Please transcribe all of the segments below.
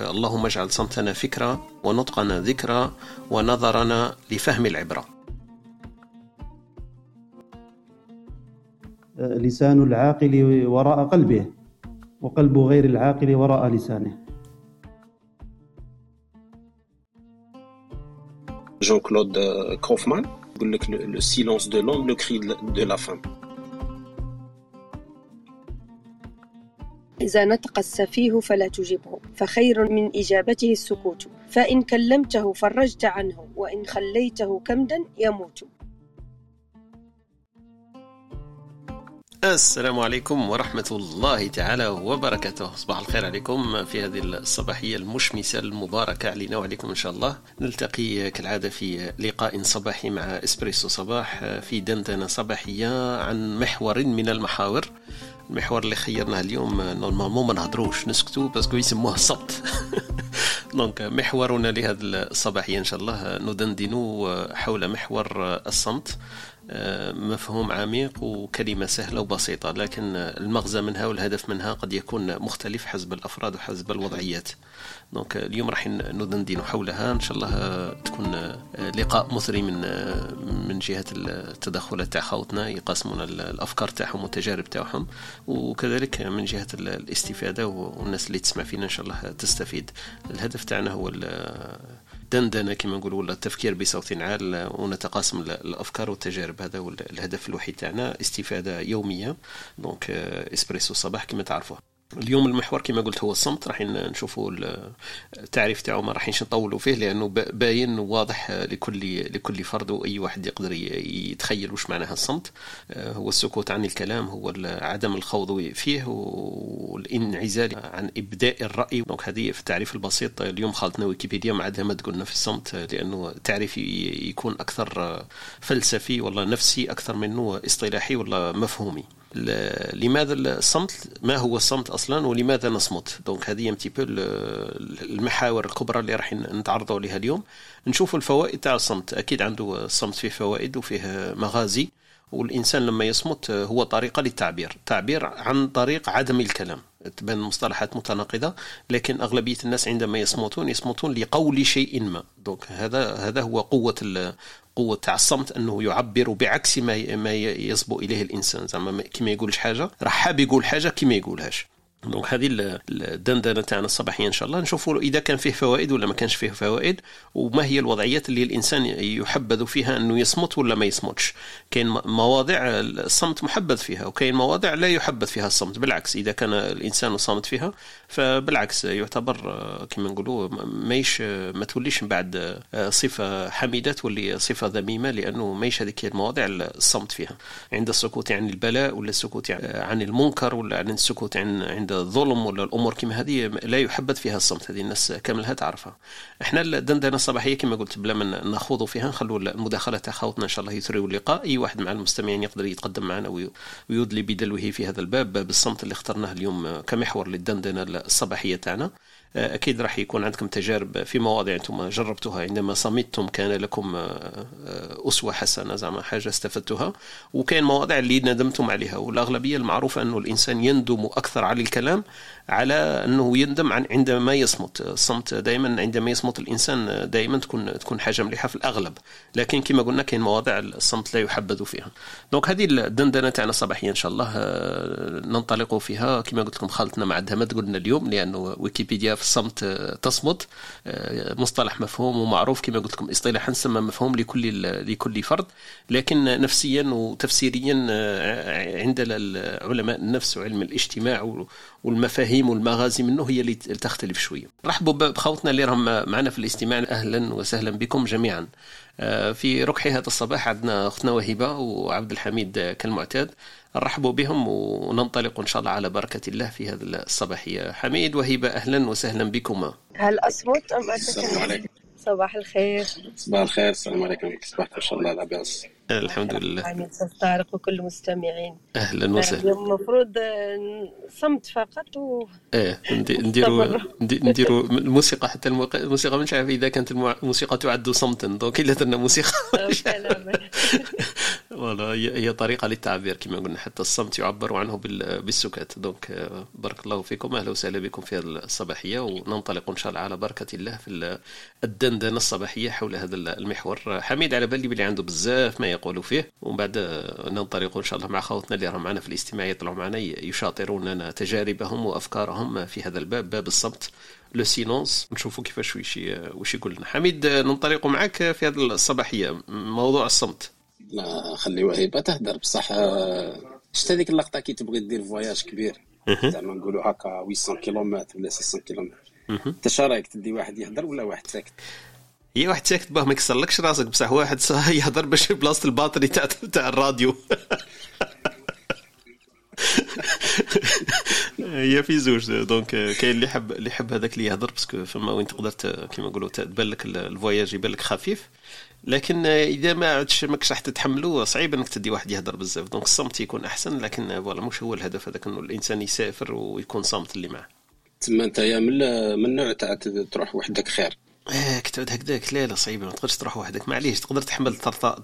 اللهم اجعل صمتنا فكرة ونطقنا ذكرى ونظرنا لفهم العبرة. لسان العاقل وراء قلبه وقلب غير العاقل وراء لسانه. جون كلود كوفمان يقول لك le silence de l'homme le cri إذا نطق السفيه فلا تجبه فخير من إجابته السكوت. فإن كلمته فرجت عنه وإن خليته كمدا يموت. السلام عليكم ورحمة الله تعالى وبركاته. صباح الخير عليكم في هذه الصباحية المشمسة المباركة علينا وعليكم إن شاء الله. نلتقي كالعادة في لقاء صباحي مع إسبريسو صباح في دندنة صباحية عن محور من المحاور. المحور اللي خيرناه اليوم normalement ما نهضروش نسكتوا parce que يسموه الصمت donc محورنا لهذه الصباحيه إن شاء الله ندندن حول محور الصمت. مفهوم عميق وكلمة سهلة وبسيطة لكن المغزى منها والهدف منها قد يكون مختلف حسب الأفراد وحسب الوضعيات. donc اليوم راح ندندن حولها. إن شاء الله تكون لقاء مثري من من جهة التدخلات تاع خوتنا يقاسمون الأفكار تاعهم والتجارب تاعهم وكذلك من جهة الاستفادة والناس اللي تسمع فينا إن شاء الله تستفيد. الهدف تاعنا هو دندنة كما نقولوا ولا التفكير بصوت عال ونتقاسم الأفكار والتجارب. هذا هو الهدف الوحيد تاعنا استفادة يومية. donc إسبريسو الصباح كما تعرفوا اليوم المحور كما قلت هو الصمت راح نشوفوا التعريف تاعو ما راحينش نطولوا فيه لأنه باين واضح لكل لكل فرد وأي واحد يقدر يتخيل واش معناها الصمت. هو السكوت عن الكلام هو عدم الخوض فيه والانعزال عن إبداء الرأي. donc هذه في التعريف البسيط اليوم خالتنا ويكيبيديا ما عندها ما تقولنا في الصمت لأنه التعريف يكون أكثر فلسفي ولا نفسي أكثر منه إصطلاحي ولا مفهومي. لماذا الصمت ما هو الصمت أصلا ولماذا نصمت؟ donc هذه ام المحاور الكبرى اللي راح نتعرضوا عليها اليوم. نشوفوا الفوائد تاع الصمت. أكيد عنده الصمت فيه فوائد وفيه مغازي. والإنسان لما يصمت هو طريقة للتعبير. تعبير عن طريق عدم الكلام. تبان مصطلحات متناقضة لكن أغلبية الناس عندما يصمتون يصمتون لقول شيء ما. donc هذا هذا هو قوة قوة تاع الصمت أنه يعبر بعكس ما ما يصبو إليه الإنسان. زعما كيما يقولش حاجة راح حاب يقول حاجة كيما يقولهاش. donc هذه الدندنة تاعنا الصباحية إن شاء الله. نشوفوا إذا كان فيه فوائد ولا ما كانش فيه فوائد وما هي الوضعيات اللي الإنسان يحبذ فيها إنه يصمت ولا ما يصمتش. كاين مواضع الصمت محبذ فيها وكاين مواضع لا يحبذ فيها الصمت. بالعكس إذا كان الإنسان صامت فيها فبالعكس يعتبر كما نقولوا مايش ما توليش من بعد صفة حميدة تولي صفة ذميمة لأنه مايش هذيك المواضع الصمت فيها. عند السكوت عن البلاء ولا السكوت عن المنكر ولا عن السكوت عن عند الظلم ولا الأمور كما هذه لا يحبذ فيها الصمت. هذه الناس كاملها تعرفها. إحنا الدندنه الصباحيه كما قلت بلا ما نخوضوا فيها نخلوا المداخلة تاع خوتنا إن شاء الله يثريوا اللقاء. أي واحد مع المستمعين يقدر يتقدم معنا ويدلي بدلوه في هذا الباب باب الصمت اللي اخترناه اليوم كمحور للدندنة الصباحية تاعنا. أكيد راح يكون عندكم تجارب في مواضيع أنتم جربتوها. عندما صمتم كان لكم أسوة حسنة زعما حاجة استفدتوها. وكاين مواضيع اللي ندمتم عليها. والأغلبية المعروفة أنه الإنسان يندم أكثر على الكلام على أنه يندم عن عندما يصمت. الصمت دائما عندما يصمت الإنسان دائما تكون تكون حاجة مليحة في الأغلب. لكن كما قلنا كاين مواضيع الصمت لا يحبذ فيها. دونك هذه الدندنة تاعنا الصباحيه إن شاء الله ننطلق فيها. كما قلت لكم خالتنا ما عندها ما تقولنا اليوم لأنه ويكيبيديا في الصمت تصمت. مصطلح مفهوم ومعروف. كما قلت لكم اصطلاحا سمى مفهوم لكل لكل فرد. لكن نفسيا وتفسيريا عند علماء النفس وعلم الاجتماع والمفاهيم والمغازي منه هي اللي تختلف شوية. رحبوا بخوتنا اللي راهم معنا في الاستماع. أهلا وسهلا بكم جميعا. في ركح هذا الصباح عندنا أختنا وهبه وعبد الحميد كالمعتاد. نرحبوا بهم وننطلق إن شاء الله على بركة الله في هذه الصباحيه حميد وهبه أهلا وسهلا بكما. هل اصمت أم السلام عليكم. صباح الخير. صباح الخير. السلام عليكم. صباح إن شاء الله لاباس الحمد لله. يعني طارق وكل المستمعين. أهلا وسهلا. اليوم المفروض صمت فقط و إيه نديروا نديروا الموسيقى حتى الموسيقى مش عارف إذا كانت الموسيقى تعد صمتا. donc إلا درنا موسيقى. هي طريقة للتعبير كما قلنا حتى الصمت يعبر عنه بالسكات donc بارك الله فيكم أهلا وسهلا بكم في هذه الصباحية وننطلق إن شاء الله على بركة الله في الدندنة الصباحية حول هذا المحور. حميد على بالي بلي عنده بزاف ما يقول فيه ومن بعد ننطلق إن شاء الله مع خوتنا اللي راهم معنا في الاستماع يطلعوا معنا يشاطروننا تجاربهم وأفكارهم في هذا الباب باب الصمت le silence نشوفوا كيفاش وش وش يقول لنا حميد ننطلق معك في هذه الصباحية. موضوع الصمت. لا خلي وهيبه تهدر. بصح شفت هذيك اللقطة كي تبغي دير voyage كبير. زعما نقولوا هكا 800 كيلومتر ولا 600 كيلومتر. أنت رايك؟ تدي واحد يهدر ولا واحد ساكت؟ هي واحد ساكت باه ما يكسرلكش راسك. بصح واحد يهضر باش بلاصه ال batterie تاع تاع الراديو. هي في زوج. donc كاين اللي يحب اللي يحب هذاك اللي يهضر parce que فما وين تقدر كيما نقولوا تبان لك ال voyage يبان لك خفيف. لكن إذا ما عادش ماكش راح تتحملوا صعيب إنك تدي واحد يهضر بزاف. donc الصمت يكون أحسن لكن voilà مش هو الهدف هذاك إنه الإنسان يسافر ويكون صامت اللي معه تما أنت يا من من نوع تاع تروح وحدك خير؟ آه كتعود هكذاك. لا لا صعيب. ما تقدرش تروح وحدك. معليش تقدر تحمل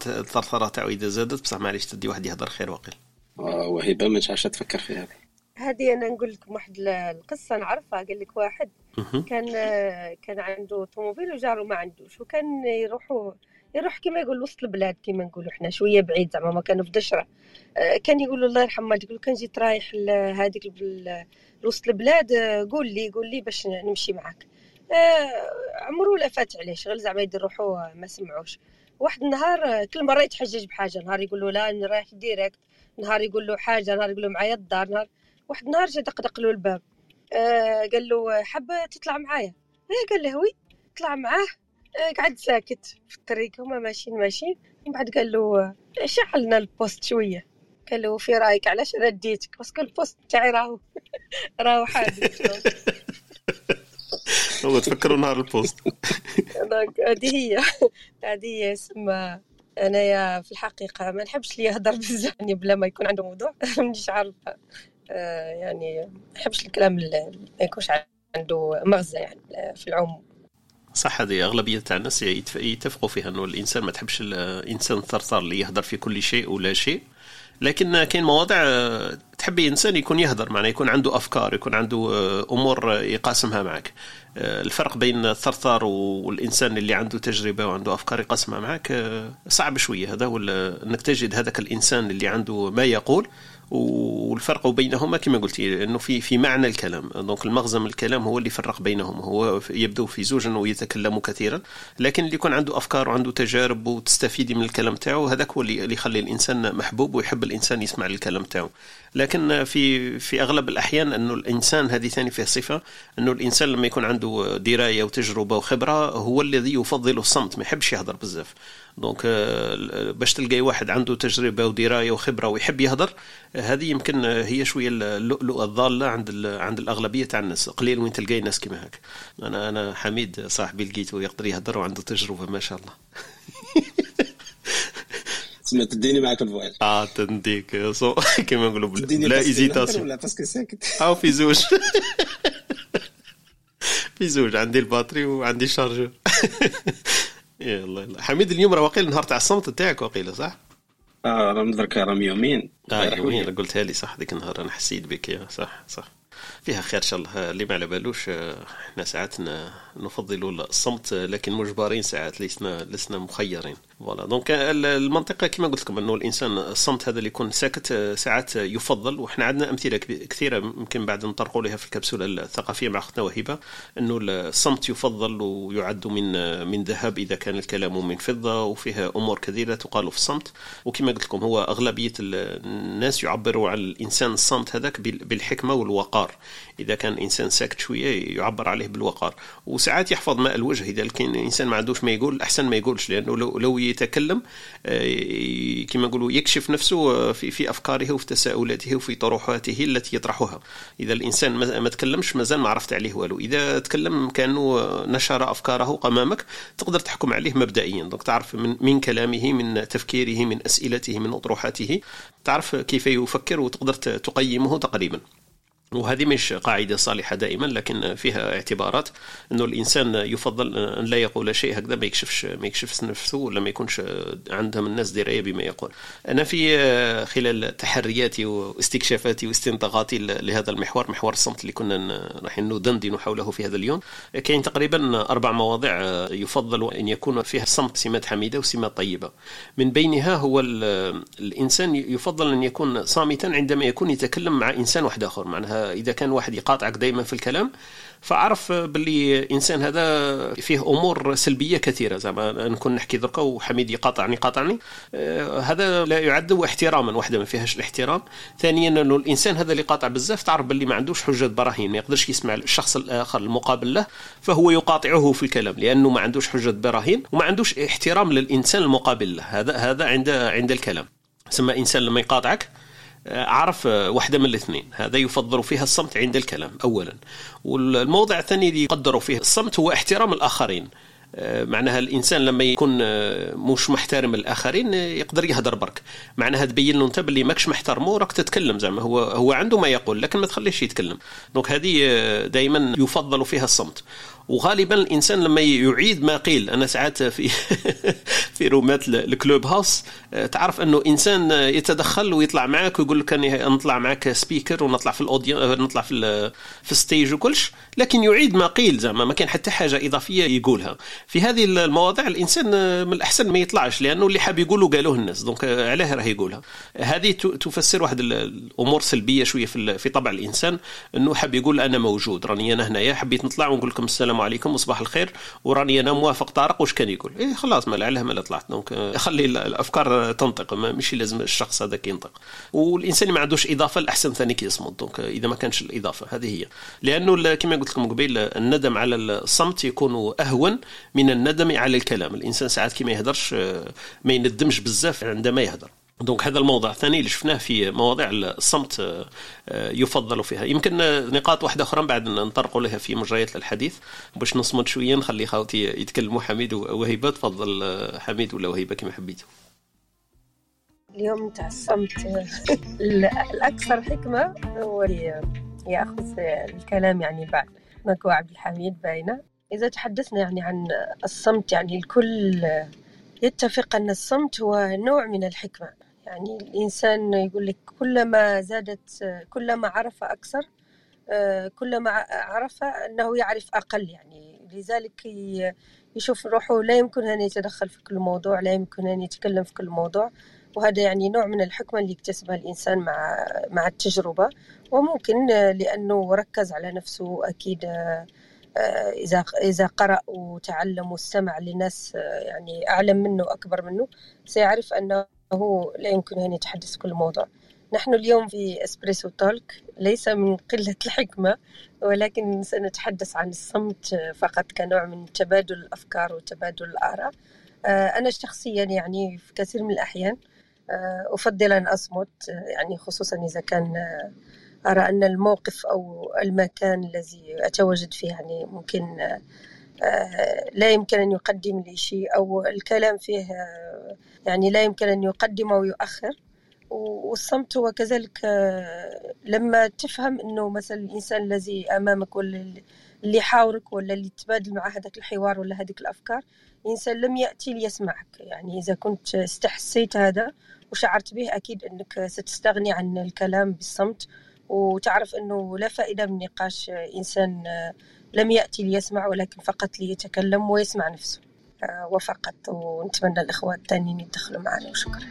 الثرثرة تاعو إذا زادت بصح معليش تدي واحد يهضر خير واقيل آه وهبة ما عادش تفكر في هذه. هذه أنا نقول لكم واحد القصة نعرفها. قال لك واحد كان كان عنده طوموبيل وجاره ما عندوش وكان يروحوا يروح كما يقول وسط البلاد كما نقولوا إحنا شوية بعيد زعما ما كانوا في دشرة. آه، كان يقول الله يرحم والديك لو كان جيت رايح لهذيك لوسط البلاد آه، قول لي قول لي باش نمشي معاك. آه، عمرو لا فات عليه شغل زعما يدير روحو ما سمعوش. واحد النهار كل مرة يتحجج بحاجة نهار يقول له لا أنا رايح direct نهار يقول له حاجة نهار يقول له معايا الدار نهار واحد النهار جا دقدق له الباب. قال له حابة تطلع معايا؟ إيه قال له oui طلع معاه. قعد ساكت في الطريق هما ماشيين ماشيين. من بعد قال له شعلنا ال poste شوية. قال له في رأيك علاش رديتك؟ parce que ال poste تاعي راهو راهو حادث. هو تفكروا نهار ال poste. هذه هي. هذه هي اسمها أنايا في الحقيقة. ما نحبش اللي يهضر بزاف يعني بلا ما يكون عنده موضوع. مانيش عارفه آه، يعني ما نحبش الكلام اللي ما يكونش عنده مغزى يعني في العموم. صح هذه أغلبية تاع الناس يتفقوا فيها إنه الإنسان ما تحبش الانسان الثرثار اللي يهضر في كل شيء ولا شيء. لكن كاين مواضيع آه، تحبي إنسان يكون يهضر معناه يكون عنده أفكار يكون عنده أمور يقاسمها معك. الفرق بين الثرثار والإنسان اللي عنده تجربة وعنده أفكار يقاسمها معك صعب شوية. هذا هو إنك تجد هذاك الإنسان اللي عنده ما يقول والفرق بينهما كما قلتي إنه في في معنى الكلام. دونك المغزى من الكلام هو اللي يفرق بينهم. هو يبدو في زوج إنه يتكلم كثيرا لكن اللي يكون عنده أفكار وعنده تجارب وتستفيدي من الكلام تاعو هذاك هو اللي يخلي الإنسان محبوب ويحب الإنسان يسمع الكلام تاعو. لكن في في أغلب الأحيان إنه الإنسان هذه ثاني فيه صفة إنه الإنسان لما يكون عنده دراية وتجربة وخبرة هو الذي يفضل الصمت ما يحبش يهضر بزاف. دونك آه، باش تلقاي واحد عنده تجربة ودراية وخبرة ويحب يهضر هذه يمكن هي شوية اللؤلؤه الضالة عند عند الأغلبية تاع الناس. قليل وين تلقاي ناس كيما هكا. أنا أنا حميد صاحبي لقيته يقدر يهضر وعنده تجربة ما شاء الله. تسمى تديني معك ال voyage آه تنديك سو كيما نقولوا بلا hésitation ولا parce que ساكت. أو في زوج. في زوج. عندي ال batterie وعندي ال chargeur يلا يلا حميد اليوم راه واقيلا نهار تاع الصمت تاعك واقيلا صح؟ آه راه درك راه يومين. آه يومين قلتها لي صح ذيك النهار أنا حسيت بك. يا صح صح. فيها خير إن شاء الله. اللي ما على بالوش إحنا ساعات نفضل الصمت لكن مجبرين ساعات لسنا لسنا مخيرين. voilà donc المنطقة كما قلت لكم إنه الإنسان الصمت هذا اللي يكون ساكت ساعات يفضل. وحنا عندنا أمثلة كثيرة يمكن بعد نطرقوا لها في الكبسولة الثقافية مع أختنا وهيبة إنه الصمت يفضل ويعد من من ذهب إذا كان الكلام من فضة وفيها أمور كثيرة تقال في الصمت. وكما قلت لكم هو أغلبية الناس يعبروا عن الإنسان الصمت هذاك بالحكمة والوقار. إذا كان الانسان ساكت شوية يعبر عليه بالوقار. وساعات يحفظ ماء الوجه إذا كان الانسان ما عندوش ما يقول أحسن ما يقولش لأنه لو, لو يتكلم آه، كما نقولوا يكشف نفسه آه، في في أفكاره وفي تساؤلاته وفي طروحاته التي يطرحها. إذا الإنسان ما تكلمش مازال ما عرفت عليه والو. إذا تكلم كأنه نشر أفكاره أمامك تقدر تحكم عليه مبدئيا. دونك تعرف من من كلامه من تفكيره من أسئلته من أطروحاته. تعرف كيف يفكر وتقدر تقيمه تقريبا. وهذه مش قاعدة صالحة دائما لكن فيها اعتبارات أنه الإنسان يفضل أن لا يقول شيء هكذا ما يكشفش ما يكشفش نفسه ولا ما يكونش عندهم الناس دراية بما يقول. أنا في خلال تحرياتي واستكشافاتي واستنطاقاتي لهذا المحور محور الصمت اللي كنا راح ندندن حوله في هذا اليوم كاين تقريبا أربع مواضيع يفضل أن يكون فيها الصمت سمات حميدة وسمات طيبة. من بينها هو الإنسان يفضل أن يكون صامتا عندما يكون يتكلم مع إنسان واحد آخر معناها إذا كان واحد يقاطعك دائما في الكلام فعرف باللي الانسان هذا فيه أمور سلبية كثيرة. زعما نكون نحكي دركا وحميد يقاطعني يقاطعني. آه هذا لا يعد احتراما واحدة ما فيهاش الاحترام. ثانيا إنه الإنسان هذا اللي قاطع بزاف تعرف باللي ما عندوش حجة براهين ما يقدرش يسمع الشخص الآخر المقابل له فهو يقاطعه في الكلام لأنه ما عندوش حجة براهين وما عندوش احترام للإنسان المقابل له. هذا هذا عند عند الكلام. ثم إنسان لما يقاطعك عرف واحدة من الاثنين. هذا يفضل فيها الصمت عند الكلام أولا. والموضع الثاني اللي يقدر فيه الصمت هو احترام الآخرين. معناها الإنسان لما يكون مش محترم الآخرين يقدر يهدر برك. معناها تبين له أنت باللي ماكش محترمه راك تتكلم زعما. هو هو عنده ما يقول لكن ما تخليش يتكلم. donc هذه دائما يفضل فيها الصمت. وغالبا الإنسان لما يعيد ما قيل. أنا ساعات في في rooms تاع Clubhouse تعرف أنه إنسان يتدخل ويطلع معك ويقول لك أني نطلع معك speaker ونطلع في ال audio نطلع في في ال stage وكلش لكن يعيد ما قيل زعما ما كان حتى حاجة إضافية يقولها. في هذه المواضيع الإنسان من الأحسن ما يطلعش لأنه اللي حاب يقوله قالوه الناس donc علاه راه يقولها. هذه تفسر واحد الأمور سلبية شوية في طبع الإنسان أنه حاب يقول أنا موجود راني أنا هنايا حبيت نطلع ونقول لكم السلام عليكم وصباح الخير. وراني أنا موافق طارق واش كان يقول؟ إيه خلاص ما علاه ما طلعت. donc خلي الأفكار تنطق مش لازم الشخص هذاك ينطق والإنسان ما عندوش إضافة الأحسن ثاني كيصمت donc إذا ما كانش الإضافة هذه هي. لأنه كما قلت لكم قبيل الندم على الصمت يكون أهون من الندم على الكلام. الإنسان ساعات كي ما يهدرش ما يندمش بزاف عندما يهدر. donc هذا الموضوع الثاني اللي شفناه في مواضيع الصمت يفضل فيها. يمكن نقاط واحدة أخرى بعد نطرقوا لها في مجريات الحديث. باش نصمت شوية نخلي خاوتي يتكلموا حميد وهيبة. تفضل حميد ولا وهيبة كما حبيتوا اليوم تاع الصمت الأكثر حكمة هو يأخذ الكلام يعني بعد. ماكو عبد الحميد باينة. إذا تحدثنا يعني عن الصمت يعني الكل يتفق أن الصمت هو نوع من الحكمة. يعني الإنسان يقول لك كلما زادت كلما عرف أكثر كلما عرف أنه يعرف أقل يعني. لذلك يشوف روحه لا يمكن أن يتدخل في كل موضوع لا يمكن أن يتكلم في كل موضوع. وهذا يعني نوع من الحكمة اللي يكتسبها الإنسان مع مع التجربة. وممكن لأنه ركز على نفسه أكيد إذا إذا قرأ وتعلم واستمع لناس يعني أعلم منه أكبر منه سيعرف أنه هو لا يمكن أن يتحدث كل موضوع. نحن اليوم في اسبريسو تولك ليس من قلة الحكمة ولكن سنتحدث عن الصمت فقط كنوع من تبادل الأفكار وتبادل الآراء. أنا شخصيا يعني في كثير من الأحيان أفضل أن أصمت يعني خصوصا إذا كان أرى أن الموقف أو المكان الذي أتواجد فيه يعني ممكن لا يمكن أن يقدم لي شيء أو الكلام فيه يعني لا يمكن أن يقدم أو يؤخر. والصمت هو كذلك لما تفهم أنه مثلا الإنسان الذي أمامك ولا اللي يحاورك ولا اللي تبادل مع هذاك الحوار ولا هذيك الأفكار الإنسان لم يأتي ليسمعك. يعني إذا كنت استحسيت هذا وشعرت به أكيد أنك ستستغني عن الكلام بالصمت وتعرف أنه لا فائدة من نقاش إنسان لم يأتي ليسمع ولكن فقط ليتكلم ويسمع نفسه. وفقط ونتمنى الإخوة الثانيين يدخلوا معنا. وشكرا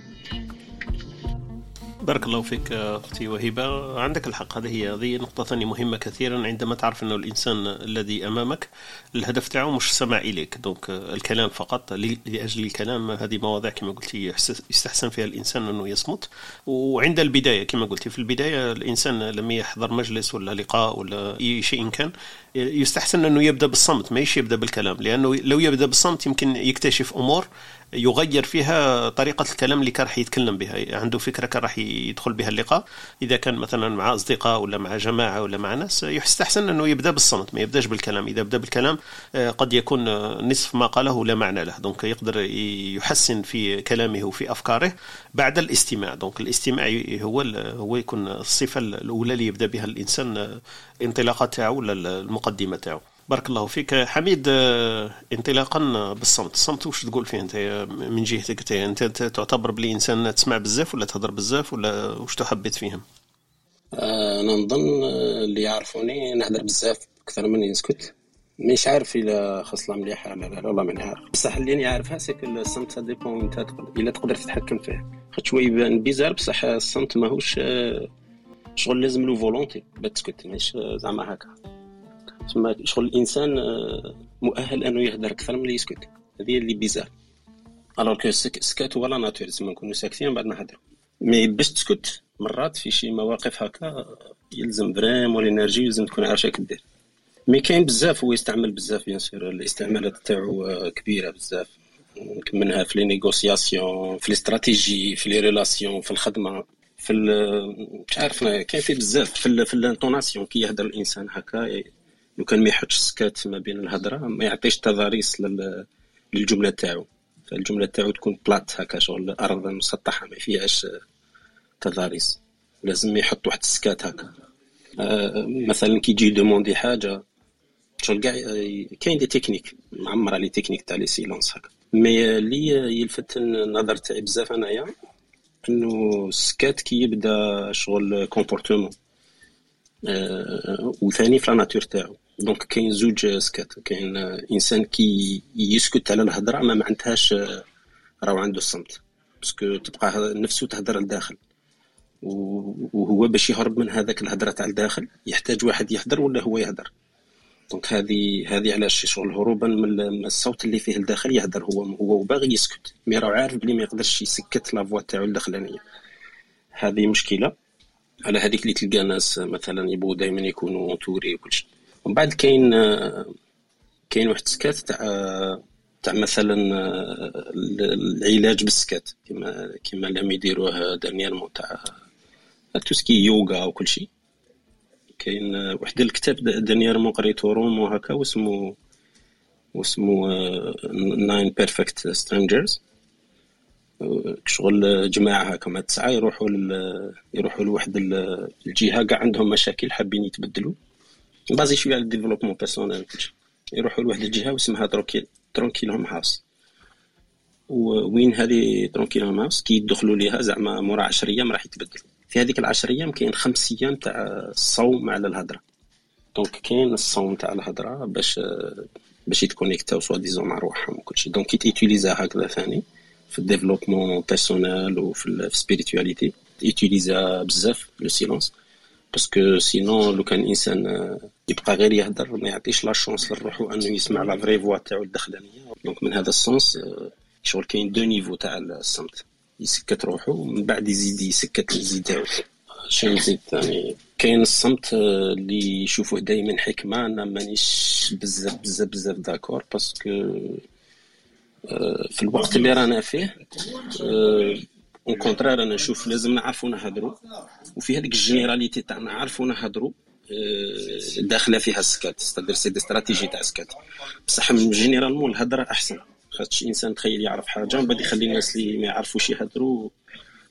بارك الله فيك أختي وهبه عندك الحق هذه هي هذه نقطة ثانية مهمة كثيرا عندما تعرف أنه الإنسان الذي أمامك الهدف تاعو مش السماع إليك. دونك الكلام فقط لأجل الكلام هذه مواضيع كما قلتي يستحسن فيها الإنسان أنه يصمت. وعند البداية كما قلتي في البداية الإنسان لما يحضر مجلس ولا لقاء ولا أي شيء كان يستحسن أنه يبدأ بالصمت ما يبدأ بالكلام. لأنه لو يبدأ بالصمت يمكن يكتشف أمور يغير فيها طريقة الكلام اللي كان راح يتكلم بها. عنده فكرة كان راح يدخل بها اللقاء. إذا كان مثلا مع أصدقاء ولا مع جماعة ولا مع ناس يستحسن أنه يبدأ بالصمت ما يبدأش بالكلام. إذا بدأ بالكلام آه، قد يكون نصف ما قاله لا معنى له. donc يقدر يحسن في كلامه وفي أفكاره بعد الاستماع. donc الاستماع هو هو يكون الصفة الأولى اللي يبدأ بها الإنسان آه، انطلاقة تاعو ولا المقدمة تاعو. بارك الله فيك. حميد آه، انطلاقا بالصمت. الصمت واش تقول فيه أنت؟ من جهتك أنت؟ تعتبر بلي إنسان تسمع بزاف ولا تهضر بزاف ولا واش تحبط فيهم؟ آه، أنا نظن آه، اللي يعرفوني نهضر بزاف أكثر من يسكت مش عارف إلا خصلة مليحه لا لا والله ماني عارف. بصح اللي أنا عارفها c'est الصمت dépend انت إلا تقدر تتحكم فيه. خاطر شوية يبان bizarre بصح الصمت ماهوش شغل لازم له volonté باش تسكت مش زعما هكا. تما شغل الإنسان آه، مؤهل أنه يهدر أكثر من اللي يسكت. هذه اللي bizarre. alors que السكات هو la nature تسمى نكونوا ساكتين بعد نهضروا mais باش تسكت مرات في شي مواقف هكا يلزم vraiment ال énergie يلزم تكون عارف اش دير mais كاين بزاف هو يستعمل بزاف bien sûr الاستعمالات تاعو آه، كبيرة بزاف. منها في les négociations في الاستراتيجي في les relations في الخدمة في مش عارف كاين في بزاف. في في ال intonation كي يهدر الإنسان هكا لو كان ما يحطش سكات ما بين الهضرة ما يعطيش تضاريس للجملة تاعو. فالجملة تاعو تكون plate هكا شغل أرض مسطحة ما فيهاش تضاريس. لازم يحط واحد السكات هكا. آه مثلا كي يجي demander حاجة شغل كاع كاين des techniques معمرة les techniques تاع les silences هكا. mais اللي يلفت النظر تاعي بزاف أنايا إنه السكات كي يبدأ شغل comportement آه وثاني في la nature تاعو. donc كاين زوج سكات. كاين إنسان كي يسكت على الهضرة ما معناتهاش راهو عنده الصمت. parce que تبقى نفسه تهضر لداخل. وهو باش يهرب من هذاك الهضرة تاع الداخل يحتاج واحد يهضر ولا هو يهضر؟ donc هذه هذه علاش شغل هروبا من الصوت اللي فيه الداخل يهضر. هو هو باغي يسكت. mais راه عارف بلي ما يقدرش يسكت la voix تاعو الداخلانية. هذه مشكلة. على هذيك اللي تلقى ناس مثلا يبغوا دائما يكونوا entourés وكل شيء. ومن بعد كاين كاين واحد السكات تاع تاع مثلا العلاج بالسكات كما كما لم يديروه dernièrement تاع tout ce qui est yoga وكل شيء. كاين واحد الكتاب dernièrement قريتو roman هكا واسمو واسمو Nine Perfect Strangers. شغل جماعة هكا تسعة يروحوا يروحوا لواحد الجهة كاع عندهم مشاكل حابين يتبدلوا. basé شوية على ال développement personnel كلشي. يروحوا لواحد الجهة واسمها Tranquil Tranquillum House. وين هذه Tranquillum House؟ كي يدخلوا ليها زعما مورا 10 أيام راح يتبدلوا في هذيك العشر أيام كاين خمس أيام تاع الصوم على الهضرة. donc كاين الصوم تاع الهضرة باش باش يتكونيكتاو soi-disant مع روحهم وكلشي. donc كي تيتيليزا هكذا ثاني في ال développement personnel وفي ال spiritualité يوتيليزا بزاف le silence parce que sinon لو كان الانسان يبقى غير يهدر ما يعطيش la chance لروحو أنه يسمع la vraie voix تاعو الداخلانية. donc من هذا ال sens شغل كاين deux niveaux تاع الصمت. يسكت روحو ومن بعد يزيد يسكت الزيد تاعو. شنو نزيد ثاني كاين الصمت اللي يشوفوه دائما حكمة أنا مانيش بزاف بزاف بزاف d'accord parce que في الوقت اللي رانا فيه contraire أنا نشوف لازم نعرفوا نهضروا وفي هذيك ال généralité تاع نعرفوا نهضروا داخله فيها السكات c'est-à-dire c'est des stratégies تاع السكات بصح généralement الهضره احسن خاطش انسان تخيل يعرف حاجة ومن بعد يخلي الناس اللي ما يعرفوش يهضروا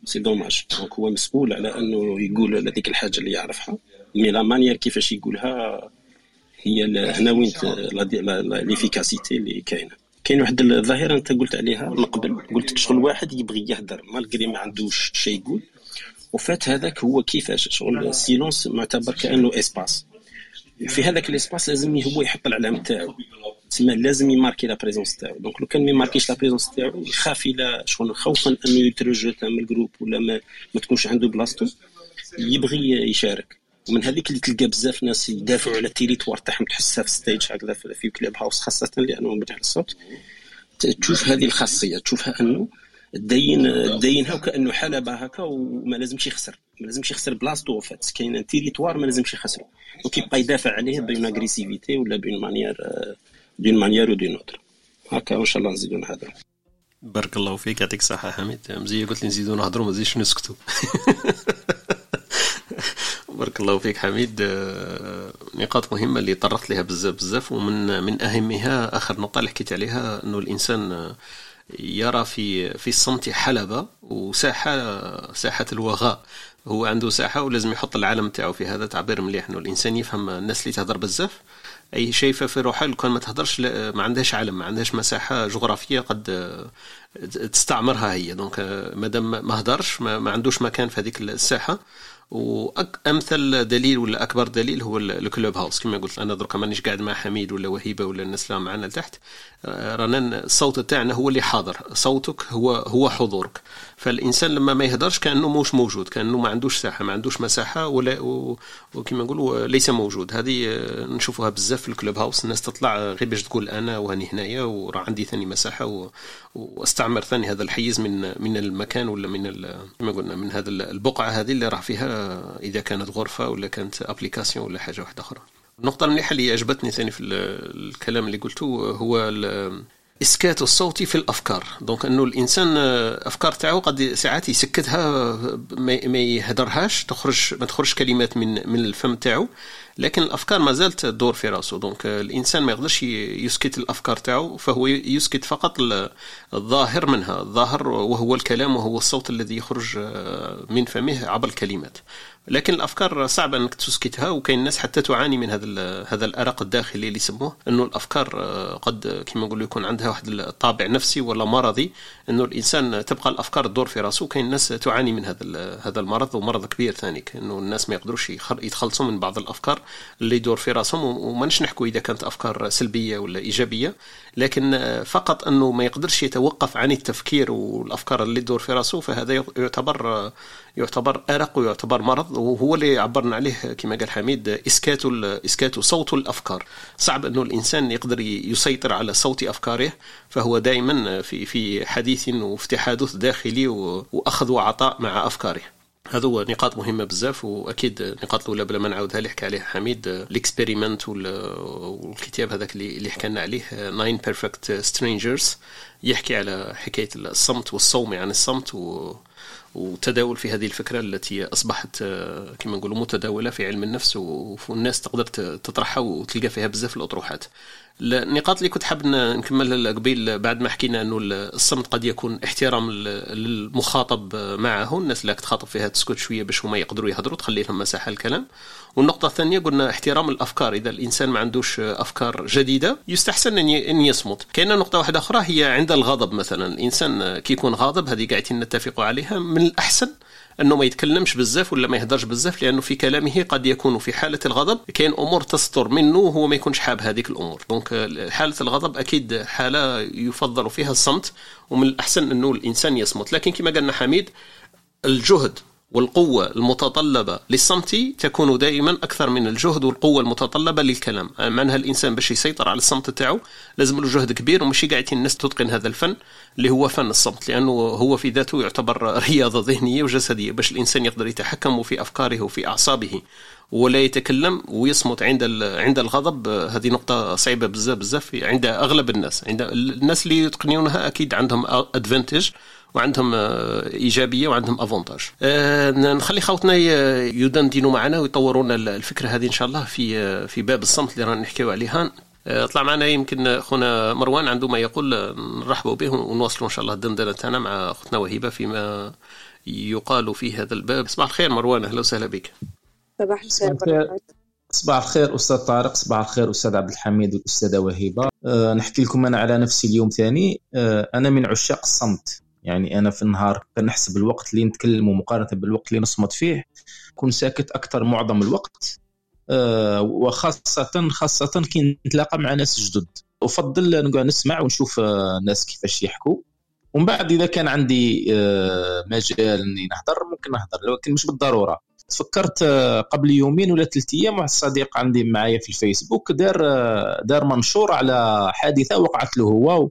c'est dommage donc هو مسؤول على انه يقول هذيك الحاجة اللي يعرفها mais la manière كيفاش يقولها هي هنا وين l'efficacité اللي كاينة كاين واحد الظاهرة انت قلت عليها من قبل قلت شغل واحد يبغي يهدر malgré ما عندوش شيء يقول. en fait هذاك هو كيفاش شغل ال silence معتبر كأنه espace في هذاك ال espace لازم هو يحط العلام تاعو. تسمى لازم يماركي la présence تاعو. donc لو كان ما يماركيش la présence تاعو يخاف إلى شغل خوفا أنه يتروجيتا من ال groupe ولا ما, ما تكونش عنده بلاصتو يبغي يشارك. ومن هذيك اللي تلقى بزاف ناس يدافعوا على ال territoire تاعهم تحسها في stage هكذا في Clubhouse خاصة لأنه مبدع الصوت. تشوف هذه الخاصية تشوفها أنه دين دينها وكانه حلبه هكا وما لازمش يخسر. ما لازمش يخسر بلاصتو en fait كاين territoire ما لازمش يخسرو. وكيبقى يدافع عليه بين agressivité ولا بين manière d'une manière ou d'une autre هكا وان شاء الله نزيدو نهضروا بارك الله فيك يعطيك الصحة حميد مزية قلت لي نزيدو نهضروا ما نسكتوا بارك الله فيك حميد. آه، نقاط مهمة اللي طرقت لها بزاف بزاف ومن من أهمها آخر نقطة اللي حكيت عليها أنه الإنسان يرى في في الصمت حلبة وساحة ساحة الوغاء. هو عنده ساحة ولازم يحط العالم تاعو في هذا تعبير مليح إنه الإنسان يفهم الناس اللي تهضر بزاف. أي شايفه في روحها لو كان ما تهضرش ما عندهاش عالم ما عندهاش مساحة جغرافية قد تستعمرها هي. دونك مادام ما هضرش ما عندوش مكان في هذيك الساحة وامثل دليل ولا أكبر دليل هو ال Clubhouse. كما قلت أنا درك مانيش قاعد مع حميد ولا وهيبة ولا الناس اللي معنا لتحت. رانا الصوت تاعنا هو اللي حاضر. صوتك هو هو حضورك. فالإنسان لما ما يهدرش كأنه مش موجود كأنه ما عندوش ساحة ما عندوش مساحة ولا وكما نقولوا ليس موجود. هذه آه، نشوفوها بزاف في ال Clubhouse. الناس تطلع غير باش تقول أنا وهني هنايا وراه عندي ثاني مساحة واستعمر ثاني هذا الحيز من من المكان ولا من كما قلنا من هذا البقعة هذه اللي راه فيها إذا كانت غرفة ولا كانت application ولا حاجة واحدة أخرى. النقطة المليحة اللي عجبتني ثاني في الكلام اللي قلته هو إسكات الصوت في الأفكار. donc إنه الإنسان آه، أفكار تاعو قد ساعات يسكتها ما يهدرهاش تخرج ما تخرج كلمات من من الفم تاعو لكن الأفكار ما زالت تدور في راسه donc الإنسان ما يقدرش يسكت الأفكار تاعو فهو يسكت فقط الظاهر منها. الظاهر وهو الكلام وهو الصوت الذي يخرج آه، من فمه عبر الكلمات. لكن الأفكار صعب أنك تسكتها وكاين الناس حتى تعاني من هذا هذا الأرق الداخلي اللي يسموه. إنه الأفكار آه، قد كما نقول يكون عندها واحد الطابع نفسي ولا مرضي. إنه الإنسان تبقى الأفكار تدور في راسه وكاين الناس تعاني من هذا هذا المرض ومرض كبير ثاني. إنه الناس ما يقدروش يتخلصوا من بعض الأفكار اللي يدور في راسهم. وما نحكوا إذا كانت أفكار سلبية ولا إيجابية. لكن فقط إنه ما يقدرش يتوقف عن التفكير والأفكار اللي تدور في راسه فهذا يعتبر يعتبر أرق ويعتبر مرض وهو اللي عبرنا عليه كما قال حميد إسكات إسكات صوت الأفكار. صعب أنه الإنسان يقدر يسيطر على صوت أفكاره فهو دائما في في حديث وفي تحادث داخلي وأخذ وعطاء مع أفكاره. هذا هو نقاط مهمة بزاف وأكيد النقاط الأولى بلا ما نعاودها اللي حكى عليها حميد ال experiment والكتاب هذاك اللي حكينا عليه Nine Perfect Strangers يحكي على حكاية الصمت والصوم عن الصمت و وتداول في هذه الفكرة التي أصبحت كما نقولوا متداولة في علم النفس والناس تقدر تطرحها وتلقى فيها بزاف الأطروحات. النقاط اللي كنت حاب نكملها قبيل بعد ما حكينا إنه الصمت قد يكون احترام للمخاطب معه الناس اللي تخاطب فيها تسكت شوية باش هما يقدروا يهضروا تخلي لهم مساحة الكلام والنقطة الثانية قلنا احترام الأفكار إذا الإنسان ما عندوش أفكار جديدة يستحسن أن يصمت. كاينة نقطة واحدة أخرى هي عند الغضب مثلا. الإنسان كي يكون غاضب هذه قاعدين نتفق عليها من الأحسن أنه ما يتكلمش بزاف ولا ما يهدرش بزاف لأنه في كلامه قد يكون في حالة الغضب. كاين أمور تصدر منه وهو ما يكونش حاب هذيك الأمور. دونك حالة الغضب أكيد حالة يفضل فيها الصمت ومن الأحسن أنه الإنسان يصمت. لكن كما قالنا حميد الجهد والقوة المتطلبة للصمت تكون دائما أكثر من الجهد والقوة المتطلبة للكلام. معناها الإنسان باش يسيطر على الصمت تاعو؟ لازم له جهد كبير وماشي قاعدين الناس تتقن هذا الفن اللي هو فن الصمت لأنه هو في ذاته يعتبر رياضة ذهنية وجسدية باش الإنسان يقدر يتحكم في أفكاره وفي أعصابه ولا يتكلم ويصمت عند عند الغضب. هذه نقطة صعبة بزاف بزاف عند أغلب الناس. عند الناس اللي يتقنونها أكيد عندهم ادفانتج وعندهم آه، إيجابية وعندهم أفونتاج. آه، نخلي خوتنا يدندنوا معنا ويطورونا الفكرة هذه إن شاء الله في آه، في باب الصمت اللي رانا نحكيو عليها طلع معنا يمكن خونا مروان عنده ما يقول نرحبوا به ونواصلوا إن شاء الله الدندنة تاعنا مع اختنا وهبه فيما يقال في هذا الباب. صباح الخير مروان أهلا وسهلا بك. صباح الخير. صباح الخير. أستاذ طارق صباح الخير أستاذ عبد الحميد والأستاذة وهبه أه نحكي لكم أنا على نفسي اليوم ثاني. أه أنا من عشاق الصمت. يعني أنا في النهار كنحسب الوقت اللي نتكلم مقارنة بالوقت اللي نصمت فيه كون ساكت أكثر معظم الوقت أه وخاصه خاصة كي نتلاقى مع ناس جدد. أفضل نسمع ونشوف الناس آه، كيفاش يحكوا. ومن بعد إذا كان عندي أه مجال إني نهضر ممكن نهضر لكن مش بالضرورة. تفكرت آه، قبل يومين ولا ثلاث أيام واحد الصديق عندي معايا في الفيسبوك دار آه، دار منشور على حادثة وقعت له هو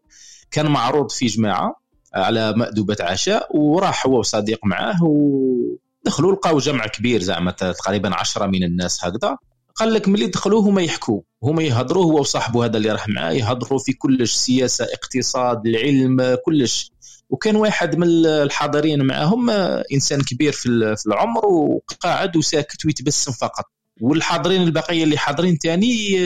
كان معروض في جماعة. على مأدوبة عشاء وراح هو وصديق معاه ودخلوا لقاو جمع كبير زعما تقريبا عشرة من الناس هكذا. قال لك ملي دخلوا هما يحكوا. هما يهضروا هو وصاحبه هذا اللي راح معاه يهضروا في كلش سياسة اقتصاد العلم كلش. وكان واحد من الحاضرين معهم إنسان كبير في العمر وقاعد وساكت ويتبسم فقط. والحاضرين البقية اللي حاضرين تاني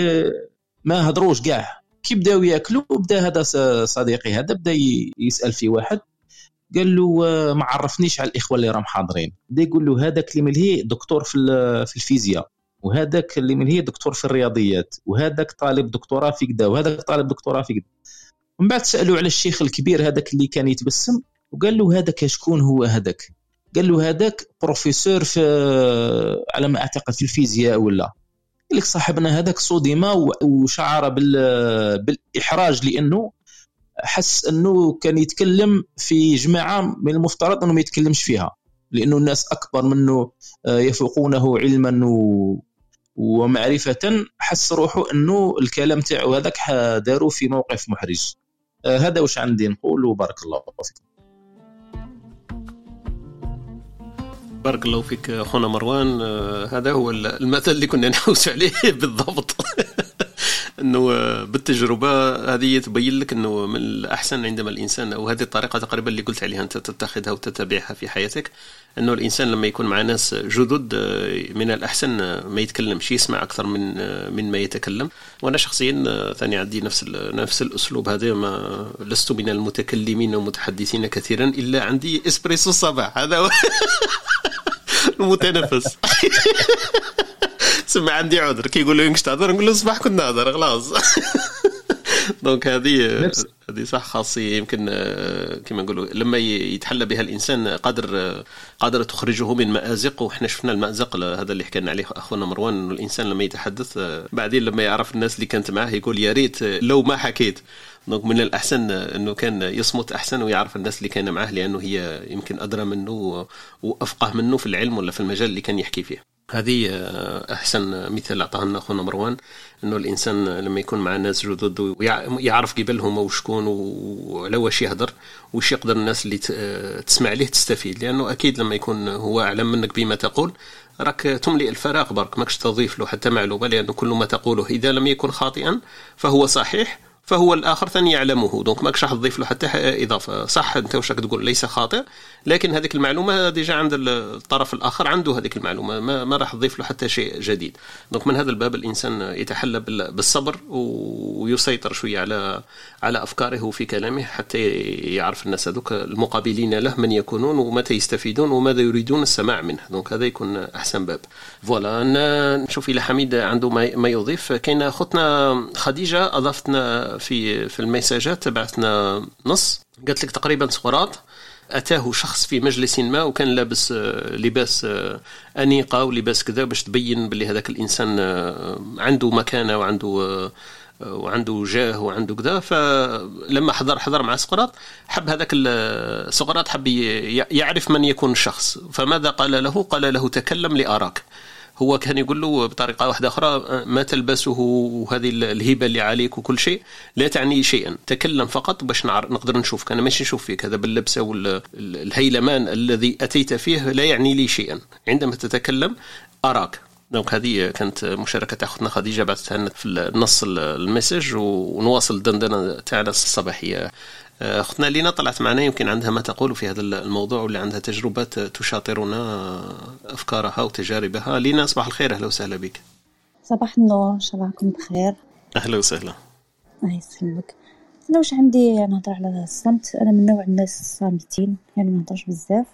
ما هضروش كاع كي بداو ياكلوا بدا هذا صديقي هذا بدا يسأل في واحد قال له ما عرفنيش على الإخوة اللي راهم حاضرين. بدا يقول له هذاك اللي ملهي دكتور في في الفيزياء وهذاك اللي ملهي دكتور في الرياضيات وهذاك طالب دكتوراه في كذا وهذاك طالب دكتوراه في كذا من بعد سألوا على الشيخ الكبير هذاك اللي كان يتبسم وقال له هذاك شكون هو هذاك؟ قال له هذاك بروفيسور في على ما أعتقد في الفيزياء ولا. لك صاحبنا هذاك صدم وشعر بالإحراج لأنه حس أنه كان يتكلم في جماعة من المفترض أنه ما يتكلمش فيها لأنه الناس أكبر منه آه، يفوقونه علما ومعرفة حس روحه أنه الكلام تاعو هذاك داروا في موقف محرج. آه، هذا واش عندي نقول وبارك الله فيكم. بارك الله فيك أخونا مروان. آه، هذا هو المثل اللي كنا نحوس عليه بالضبط. إنه بالتجربة هذه تبين لك إنه من الأحسن عندما الإنسان أو هذه الطريقة تقريبا اللي قلت عليها أنت تتخذها وتتبعها في حياتك. إنه الإنسان لما يكون مع ناس جدد من الأحسن ما يتكلمش يسمع أكثر من من ما يتكلم. وأنا شخصيا ثاني عندي نفس نفس الأسلوب هذا ما لست من المتكلمين والمتحدثين كثيرا إلا عندي إسبريسو الصباح هذا المتنفس سمع عندي عذر. كي يقول لي تهضر نقول له صباح كنت نهضر خلاص. donc هذه هذه صح خاصية. يمكن آه، كما نقولوا لما يتحلى بها الإنسان قادر آه، قادر تخرجه من مأزق وحنا شفنا المأزق هذا اللي حكينا عليه أخونا مروان إنه الإنسان لما يتحدث آه، بعدين لما يعرف الناس اللي كانت معاه يقول يا ريت لو ما حكيت. دونك من الأحسن إنه كان يصمت أحسن ويعرف الناس اللي كان معاه لأنه هي يمكن أدرى منه وأفقه منه في العلم ولا في المجال اللي كان يحكي فيه. هذه آه، أحسن مثال اعطاه لنا أخونا مروان إنه الإنسان لما يكون مع ناس جدد ويعرف قبلهم وشكون وعلى واش يهضر وش يقدر الناس اللي آه، تسمع ليه تستفيد. لأنه أكيد لما يكون هو أعلم منك بما تقول راك تملئ الفراغ برك ماكش تضيف له حتى معلومة لأنه كل ما تقوله إذا لم يكن خاطئا فهو صحيح فهو الآخر ثاني يعلمه. donc ماكش راح تضيف له حتى إضافة. صح أنت واش راك تقول؟ ليس خاطئ. لكن هذيك المعلومة déjà عند الطرف الآخر عنده هذيك المعلومة. ما, ما راح تضيف له حتى شيء جديد. donc من هذا الباب الإنسان يتحلى بالصبر ويسيطر شوية على على أفكاره في كلامه حتى يعرف الناس هذوك المقابلين له من يكونون ومتى يستفيدون وماذا يريدون السماع منه. donc هذا يكون أحسن باب. ف voilà نشوف إلى حميد عنده ما يضيف. كاين أختنا خديجة اضافتنا في في ال messages تبعتنا نص. قالت لك تقريبا سقراط. أتاه شخص في مجلس ما وكان لابس آه، لباس آه، أنيقة ولباس كذا باش تبين باللي هذاك الإنسان آه، عنده مكانة وعنده وعنده جاه وعنده كذا. فلما حضر حضر مع سقراط حب هذاك سقراط حب يعرف من يكون الشخص. فماذا قال له؟ قال له تكلم لأراك. هو كان يقول له بطريقة واحدة أخرى ما تلبسه وهذه الهبة اللي عليك وكل شيء لا تعني شيئا تكلم فقط باش نقدر نشوفك أنا ماشي نشوف فيك هذا باللبسه والهيلمان الذي أتيت فيه لا يعني لي شيئا عندما تتكلم أراك. donc هذه كانت مشاركة أختنا خديجة بعثتها لنا في النص ال message ونواصل الدندنة تاعنا الصباحية. أختنا لينا طلعت معنا يمكن عندها ما تقول في هذا الموضوع واللي عندها تجربات تشاطرنا أفكارها وتجاربها. لينا صباح الخير أهلا وسهلا بك. صباح النور إن شاء الله راكم بخير. أهلا وسهلا. الله يسلمك. أنا واش عندي نهضر على الصمت. أنا من نوع الناس الصامتين يعني ما نهضرش بزاف.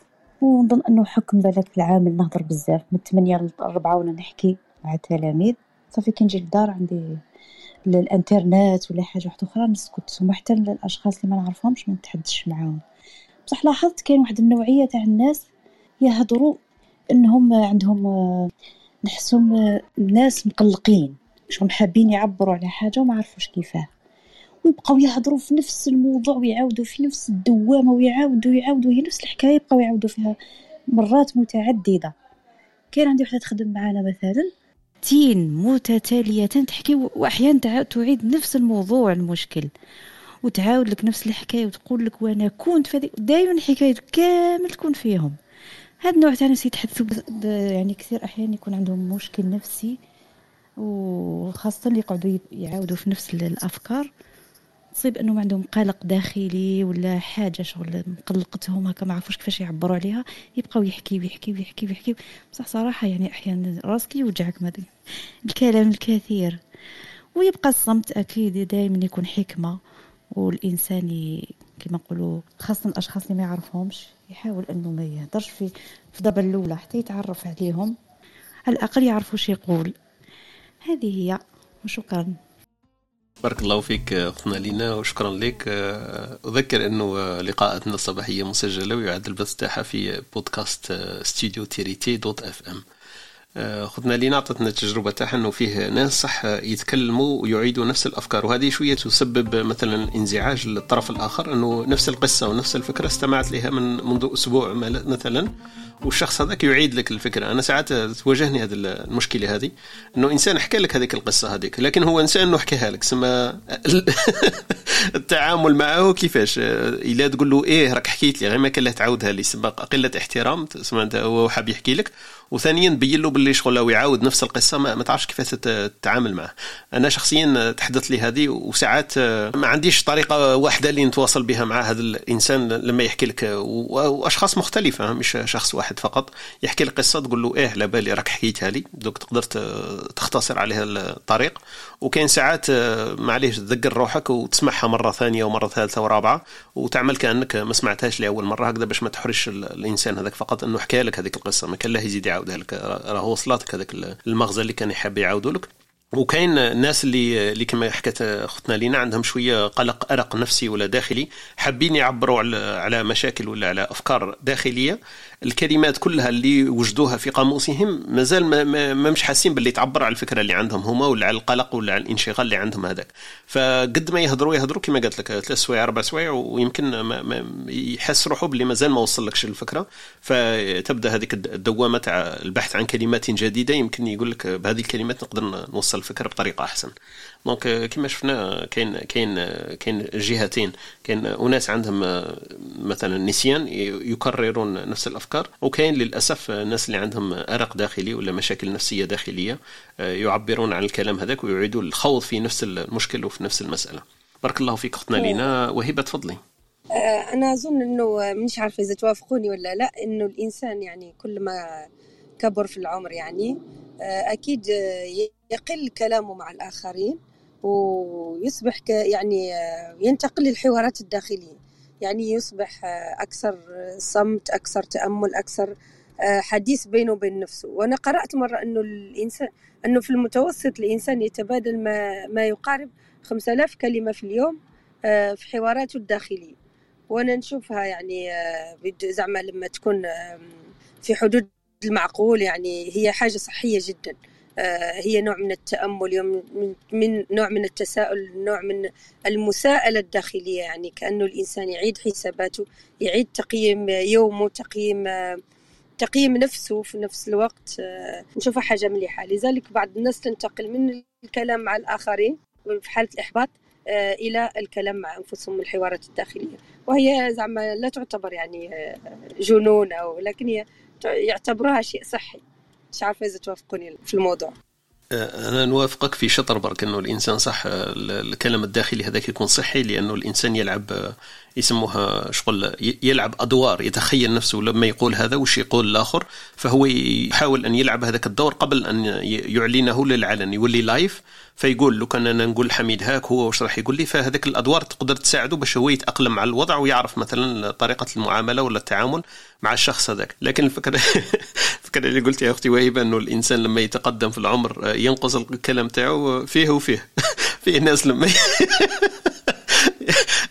ونظن أنه حكم ذلك في العامل نهضر بزاف من 8 ل 4 وأنا نحكي مع التلاميذ. صافي كي نجي للدار عندي الانترنت ولا حاجة واحدة أخرى نسكت وحتى الأشخاص اللي ما نعرفهمش ما نتحدثش معاهم. بصح لاحظت كاين واحد النوعية تاع الناس يهضروا إنهم عندهم نحسهم ناس مقلقين شهم حابين يعبروا على حاجة وما عرفوش كيفاه. ويبقاو يهضروا في نفس الموضوع ويعاودوا في نفس الدوامة ويعاودوا يعاودوا هي نفس الحكاية يبقاو يعاودوا فيها مرات متعددة. كاين عندي وحدة تخدم معنا مثلا ساعتين متتالية تحكي وأحيانا تعيد نفس الموضوع المشكل. وتعاود لك نفس الحكاية وتقول لك وأنا كنت في دائما الحكاية كامل تكون فيهم. هذا النوع تاع الناس يتحدثوا يعني كثير أحيانا يكون عندهم مشكل نفسي وخاصة اللي يقعدوا يعاودوا في نفس الأفكار. تصيب انهم عندهم قلق داخلي ولا حاجة شغل مقلقتهم هكا ما عرفوش كيفاش يعبروا عليها. يبقاو يحكي ويحكي ويحكي ويحكي بصح صراحة يعني أحيانا راسك يوجعك ما الكلام الكثير. ويبقى الصمت أكيد دائما يكون حكمة والإنسان كما نقولوا خاصة الأشخاص اللي ما يعرفهمش يحاول إنه ما يهدرش في في الضربه الأولى حتى يتعرف عليهم. على الأقل يعرفوا وش يقول. هذه هي وشكرا. بارك الله فيك أختنا لينا وشكرا لك. أذكر أنه لقاءاتنا الصباحية مسجلة ويعد البث تاعها في بودكاست ستوديو تيريتي dot FM خذنا لينا عطتنا التجربة تاعها إنه فيه ناس صح يتكلموا ويعيدوا نفس الأفكار. وهذه شوية تسبب مثلا انزعاج للطرف الآخر إنه نفس القصة ونفس الفكرة استمعت لها من منذ أسبوع مثلا. والشخص هذاك يعيد لك الفكرة. أنا ساعات تواجهني هذه المشكلة هذه إنه إنسان حكى لك هذيك القصة هذيك لكن هو إنسان إنه حكاها لك. سما التعامل معه كيفاش؟ إلا تقول له إيه راك حكيت لي غير ما كان له تعاودها لي. سما قلة احترام سما هو حاب يحكي لك. وثانيا بين له باللي شغل لو يعاود نفس القصة ما, ما تعرفش كيف تتعامل معه. أنا شخصيا تحدث لي هذه وساعات ما عنديش طريقة واحدة اللي نتواصل بها مع هذا الإنسان لما يحكي لك وأشخاص مختلفة مش شخص واحد فقط. يحكي لك قصة تقول له إيه على بالي راك حكيتها لي. دوك تقدر تختصر عليها الطريق. وكاين ساعات معليش تذكر روحك وتسمعها مرة ثانية ومرة ثالثة ورابعة وتعمل كأنك ما سمعتهاش لأول مرة. هكذا باش ما تحرش الإنسان هذاك فقط. إنه حكى لك هذيك القصة. ما كان له يزيد يعاودها لك راه وصلاتك هذاك المغزى اللي كان يحب يعاودوا لك. وكاين الناس اللي اللي كما حكت أختنا لينا عندهم شوية قلق أرق نفسي ولا داخلي حابين يعبروا على مشاكل ولا على أفكار داخلية. الكلمات كلها اللي وجدوها في قاموسهم مازال ما, ما, ما مش حاسين باللي تعبر على الفكرة اللي عندهم هما ولا على القلق ولا على الانشغال اللي عندهم هذاك. فقد ما يهضروا يهضروا كما قلت لك ثلاث سوايع أربع سوايع ويمكن ما ما يحس روحه باللي مازال ما وصلكش الفكرة فتبدأ هذيك الدوامة تاع البحث عن كلمات جديدة. يمكن يقول لك بهذه الكلمات نقدر نوصل الفكرة بطريقة أحسن. دونك كما شفنا كاين كاين كاين جهتين. كاين أناس عندهم مثلا نسيان يكررون نفس الأفكار وكاين للأسف الناس اللي عندهم أرق داخلي ولا مشاكل نفسية داخلية يعبرون عن الكلام هذاك ويعيدوا الخوض في نفس المشكل وفي نفس المسألة. بارك الله فيك أختنا لينا. وهبة تفضلي. أنا أظن إنه مش عارفة إذا توافقوني ولا لا إنه الإنسان يعني كل ما كبر في العمر يعني أكيد يقل كلامه مع الآخرين. ويصبح يعني ينتقل للحوارات الداخلية. يعني يصبح أكثر صمت أكثر تأمل أكثر حديث بينه وبين نفسه. وأنا قرأت مرة أنه الإنسان أنه في المتوسط الإنسان يتبادل ما, ما يقارب 5000 كلمة في اليوم في حواراته الداخلية. وأنا نشوفها يعني زعما لما تكون في حدود المعقول يعني هي حاجة صحية جداً. هي نوع من التأمل من نوع من التساؤل نوع من المساءلة الداخلية يعني كأنه الإنسان يعيد حساباته يعيد تقييم يومه تقييم تقييم نفسه في نفس الوقت. نشوفها حاجة مليحة. لذلك بعض الناس تنتقل من الكلام مع الآخرين في حالة الإحباط إلى الكلام مع أنفسهم الحوارات الداخلية. وهي زعما لا تعتبر يعني جنون أو لكن هي يعتبروها شيء صحي. مش عارفة إذا توافقوني في الموضوع. أنا نوافقك في شطر برك إنه الإنسان صح الكلام الداخلي هذاك يكون صحي لأنه الإنسان يلعب يسموها شغل يلعب أدوار يتخيل نفسه لما يقول هذا وش يقول الآخر. فهو يحاول أن يلعب هذاك الدور قبل أن يعلنه للعلن يولي لايف. فيقول لو كان أنا نقول حميد هاك هو واش راح يقول لي فهذاك الأدوار تقدر تساعده باش هو يتأقلم مع الوضع ويعرف مثلا طريقة المعاملة ولا التعامل مع الشخص هذاك. لكن الفكرة الفكرة اللي قلت يا أختي وهبه إنه الإنسان لما يتقدم في العمر ينقص الكلام تاعو فيه وفيه. فيه ناس لما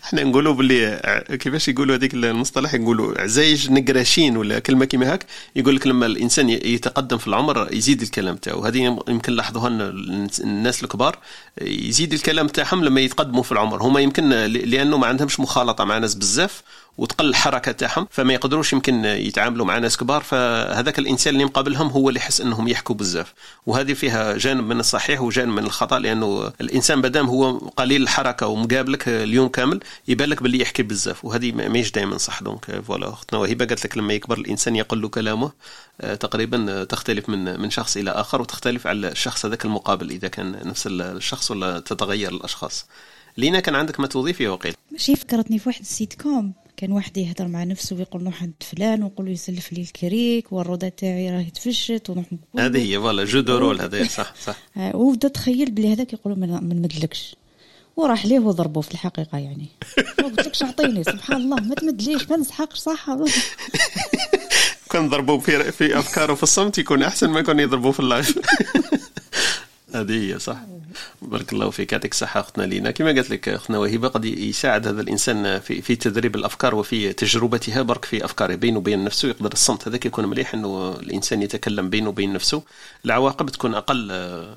إحنا نقولوا باللي كيفاش يقولوا هذيك المصطلح؟ يقولوا عزايج نقراشين ولا كلمة كيما هاك. يقول لك لما الإنسان يتقدم في العمر يزيد الكلام تاعو. هذه يمكن لاحظوها الناس الكبار. يزيد الكلام تاعهم لما يتقدموا في العمر. هما يمكن لأنه ما عندهمش مخالطة مع ناس بزاف وتقل الحركة تاعهم فما يقدروش يمكن يتعاملوا مع ناس كبار. فهذاك الإنسان اللي مقابلهم هو اللي يحس إنهم يحكوا بزاف. وهذه فيها جانب من الصحيح وجانب من الخطأ لأنه الإنسان مادام هو قليل الحركة ومقابلك اليوم كامل يبان لك باللي يحكي بزاف. وهذه ماهيش دائما صح. donc voilà اختنا وهبه قالت لك لما يكبر الإنسان يقل كلامه تقريبا تختلف من من شخص إلى آخر وتختلف على الشخص هذاك المقابل إذا كان نفس الشخص ولا تتغير الأشخاص. لينا كان عندك ما تضيفي وقيل؟ ماشي فكرتني في واحد السيت كوم كان واحد يهضر مع نفسه ويقول له حد فلان ويقول له يسلف لي الكريك والروده تاعي راهي تفشت ونروح هذه هي voilà jeu de rôle هذا صح صح. آه، وبدا تخيل بلي هذاك يقول ما نمدلكش. وراح ليه وضربه في الحقيقة يعني؟ ما قلت أعطيني سبحان الله ما تمدليش ما نسحقش صح؟ كان ضربوا في في أفكاره في الصمت يكون أحسن ما يكون يضربوا في ال live. هذه هي صح. بارك الله فيك يعطيك الصحة أختنا لينا. كما قالت لك أختنا وهبة قد يساعد هذا الإنسان في في تدريب الأفكار وفي تجربتها. برك في أفكاره بينه وبين نفسه يقدر الصمت هذاك يكون مليح أنه الإنسان يتكلم بينه وبين نفسه. العواقب تكون أقل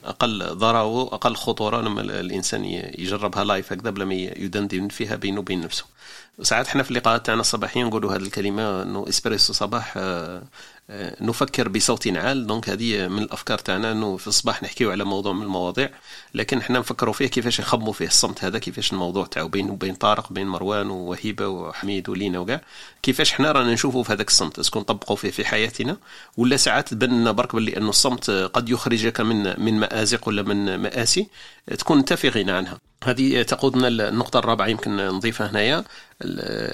أقل ضرر وأقل خطورة لما الإنسان يجربها لايف هكذا بلا ما يدندن فيها بينه وبين نفسه. ساعات إحنا في اللقاءات تاعنا الصباحية نقولوا هذه الكلمة إنه إسبريسو صباح آه، نفكر بصوت عال. donc هذه من الأفكار تاعنا إنه في الصباح نحكيو على موضوع من المواضيع لكن إحنا نفكروا فيه كيفاش نخموا فيه الصمت هذا كيفاش الموضوع تاعو بين وبين طارق بين مروان وهيبه وحميد ولينا وكاع. كيفاش إحنا رانا نشوفوا في هذاك الصمت؟ est-ce que نطبقوا فيه في حياتنا ولا ساعات تبان لنا برك باللي إنه الصمت قد يخرجك من من مآزق ولا من مآسي تكون انت في غنى عنها. هذه تقودنا النقطة الرابعة يمكن نضيفها هنايا.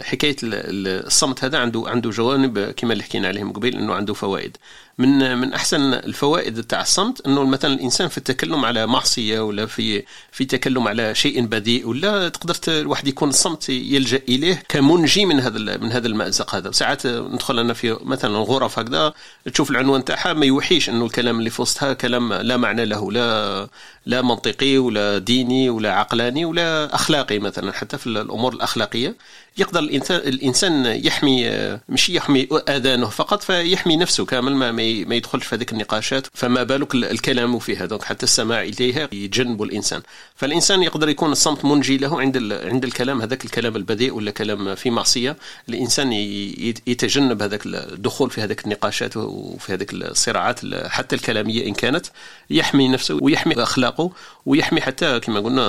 حكاية الصمت هذا عنده عنده جوانب كما اللي حكينا عليهم قبل إنه عنده فوائد. من من أحسن الفوائد تاع الصمت إنه مثلا الإنسان في التكلم على معصية ولا في في تكلم على شيء بذيء ولا تقدر الواحد يكون الصمت يلجأ إليه كمنجي من هذا من هذا المأزق هذا. ساعات ندخل أنا في مثلا غرف هكذا تشوف العنوان تاعها ما يوحيش إنه الكلام اللي في وسطها كلام لا معنى له لا لا منطقي ولا ديني ولا عقلاني ولا أخلاقي مثلا. حتى في الأمور الأخلاقية يقدر الانسان الإنسان يحمي مش يحمي آذانه فقط فيحمي نفسه كامل ما ما يدخلش في هذيك النقاشات. فما بالك الكلام فيها. دونك حتى السماع إليها يجنب الإنسان. فالإنسان يقدر يكون الصمت منجي له عند عند الكلام. هذاك الكلام البذيء ولا كلام في معصية. الإنسان يتجنب هذاك الدخول في هذيك النقاشات وفي هذيك الصراعات حتى الكلامية إن كانت. يحمي نفسه ويحمي أخلاقه ويحمي حتى كما قلنا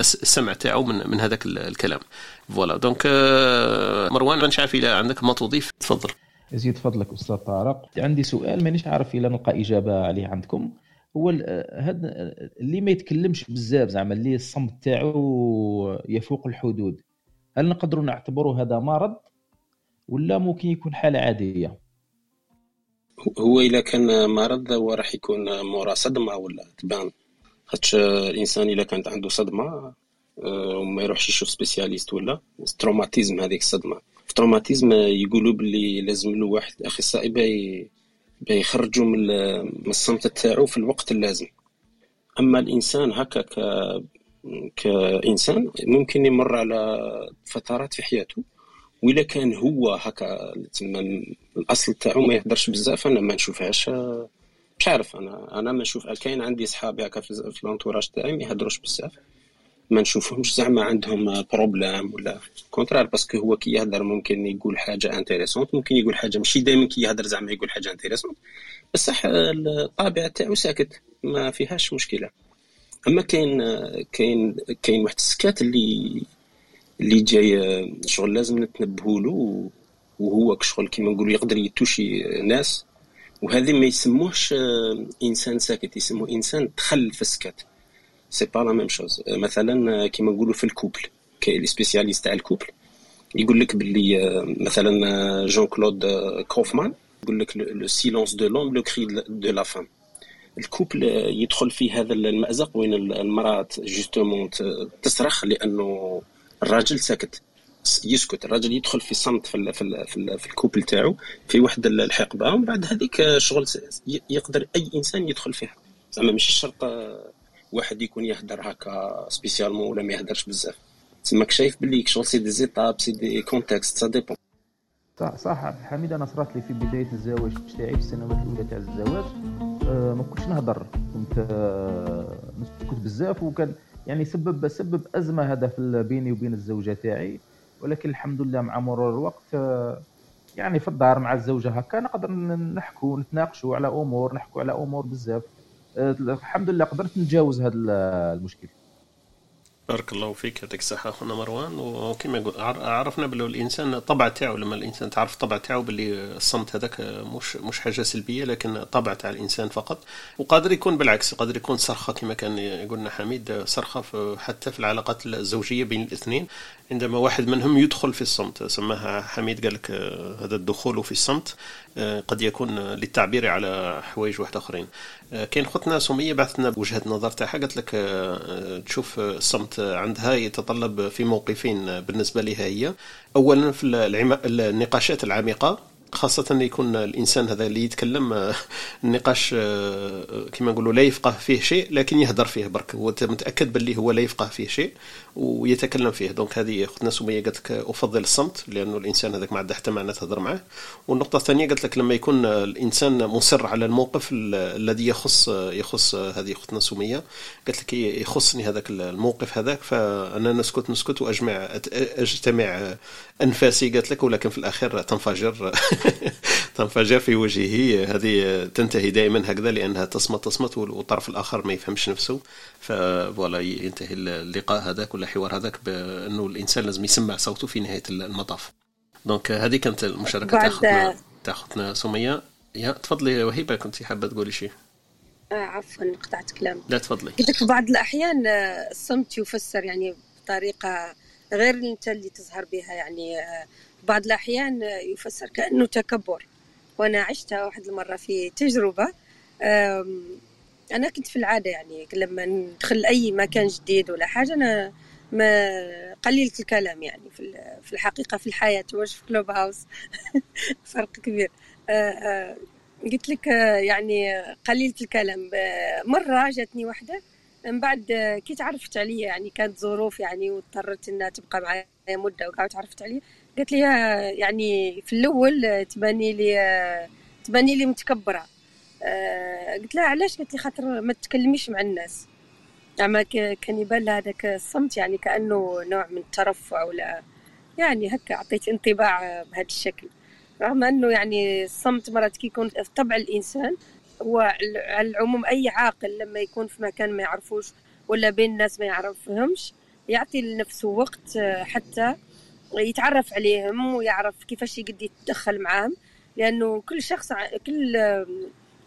السمع تاعو من من هذاك الكلام. ف voilà. donc مروان مانيش عارف إذا عندك ما تضيف تفضل. يزيد فضلك أستاذ طارق. عندي سؤال مانيش عارف اذا نلقى إجابة عليه عندكم. هو هذا اللي ما يتكلمش بزاف زعما اللي الصمت تاعو يفوق الحدود هل نقدروا نعتبروا هذا مرض ولا ممكن يكون حالة عادية؟ هو إذا كان مرض هو راح يكون مورا صدمة ولا تبان. خاطش الإنسان إذا كانت عنده صدمة آه، وما يروحش يشوف spécialiste ولا. traumatisme هذيك الصدمة. في traumatisme يقولوا باللي لازم له واحد أخصائي باش يخرجوا من الصمت تاعو في الوقت اللازم. أما الإنسان هكا ك كإنسان ممكن يمر على فترات في حياته وإلا كان هو هكا تما الأصل تاعو ما يهدرش بزاف أنا ما نشوفهاش. مش عارف أنا أنا ما نشوف. كاين عندي صحابي هكا في ال entourage تاعي ما يهدروش بزاف. ما نشوفهمش زعما عندهم problème ولا contraire parce que هو كي يهدر ممكن يقول حاجة intéressante ممكن يقول حاجة ماشي دائما كي يهدر زعما يقول حاجة intéressante بصح الطابع تاعو ساكت ما فيهاش مشكلة. أما كاين كاين كاين واحد السكات اللي اللي جاي شغل لازم نتنبهوا له وهو شغل كيما نقولوا يقدر ي toucher ناس. وهذه ما يسموهش إنسان ساكت يسموه إنسان دخل في السكات c'est pas la même chose مثلا كيما نقولوا في ال couple كاين les spécialistes تاع ال couple. يقول لك باللي مثلا جون كلود كوفمان يقول لك le silence de l'homme le cri de la femme ال couple يدخل في هذا المأزق وين المرأة justement تصرخ لأنه الراجل ساكت. يسكت. الراجل يدخل في صمت في ال في ال في, ال في ال couple تاعو في واحد الحقبة. ومن بعد هذيك شغل يقدر أي إنسان يدخل فيها. زعما ماشي شرط واحد يكون يهدر هكا spécialement ولا ما يهدرش بزاف. تماك شايف باللي شغل c'est des étapes c'est des contextes ça dépend صح صح. حميد أنا صرات لي في بداية الزواج تاعي في السنوات الأولى تاع الزواج. أه ما كنتش نهضر. كنت أه نسكت بزاف وكان يعني سبب سبب أزمة هذا في بيني وبين الزوجة تاعي. ولكن الحمد لله مع مرور الوقت أه يعني في الدار مع الزوجة هكا نقدر نحكوا نتناقشوا على أمور نحكوا على أمور بزاف. الحمد لله قدرت نتجاوز هذا المشكل. بارك الله فيك يعطيك الصحة أخونا مروان. وكما عرفنا بلي الإنسان الطبع تاعو لما الإنسان تعرف الطبع تاعو باللي الصمت هذاك مش مش حاجة سلبية لكن طبع تاع الإنسان فقط. وقادر يكون بالعكس قادر يكون صرخة كما كان يقولنا حميد صرخة حتى في العلاقات الزوجية بين الاثنين. عندما واحد منهم يدخل في الصمت سماها حميد قال لك هذا الدخول في الصمت. قد يكون للتعبير على حوايج واحد آخرين. كاين خوتنا سمية بعثتنا بوجهة نظر تاعها قالت لك تشوف الصمت عندها يتطلب في موقفين بالنسبة لها هي. اولا في النقاشات العميقة خاصة يكون الإنسان هذا اللي يتكلم آه، النقاش آه، كما نقولوا لا يفقه فيه شيء لكن يهدر فيه برك. هو متأكد باللي هو لا يفقه فيه شيء. ويتكلم فيه دونك هذه اختنا سمية قالت لك أفضل الصمت لأنه الإنسان هذاك ما عنده حتى معنى تهضر معه والنقطة الثانية قالت لك لما يكون الإنسان مصر على الموقف الذي يخص يخص هذه اختنا سمية قالت لك يخصني هذاك الموقف هذاك. فأنا نسكت نسكت وأجمع أجتمع أنفاسي قالت لك ولكن في الأخير تنفجر تنفجر في وجهه. هذه تنتهي دائما هكذا لأنها تصمت تصمت والطرف الآخر ما يفهمش نفسه. voilà ينتهي اللقاء هذاك ولا الحوار هذاك بأنه الإنسان لازم يسمع صوته في نهاية المطاف. donc هذه كانت المشاركة تاخذنا تاخذنا سمية. يا تفضلي وهيبة كنت حابة تقولي شيء آه عفوا قطعت كلام. لا تفضلي. قلت لك بعض الأحيان آه، الصمت يفسر يعني بطريقة غير أنت اللي تظهر بها يعني آه بعض الأحيان يفسر كأنه تكبر. وأنا عشتها واحد المرة في تجربة. أنا كنت في العادة يعني لما ندخل أي مكان جديد ولا حاجة أنا ما قليلة الكلام يعني في الحقيقة في الحياة واش في كلوب هاوس فرق كبير. قلت لك يعني قليلة الكلام. مرة جاتني واحدة من بعد كي تعرفت عليا يعني كانت ظروف يعني واضطرت إنها تبقى معايا مدة وكاع تعرفت عليا. قالت لي يعني في الأول تباني لي تباني لي متكبرة. آه، قلت لها علاش؟ قالت لي خاطر ما تكلميش مع الناس. زعما كان يبان هذاك الصمت يعني كأنه نوع من الترفع ولا يعني هكا عطيت انطباع بهذا الشكل. رغم أنه يعني الصمت مرات كي يكون في طبع الإنسان هو على العموم أي عاقل لما يكون في مكان ما يعرفوش ولا بين الناس ما يعرفهمش يعطي لنفسه وقت حتى يتعرف عليهم ويعرف كيفاش يقدر يتدخل معاهم. لأنه كل شخص كل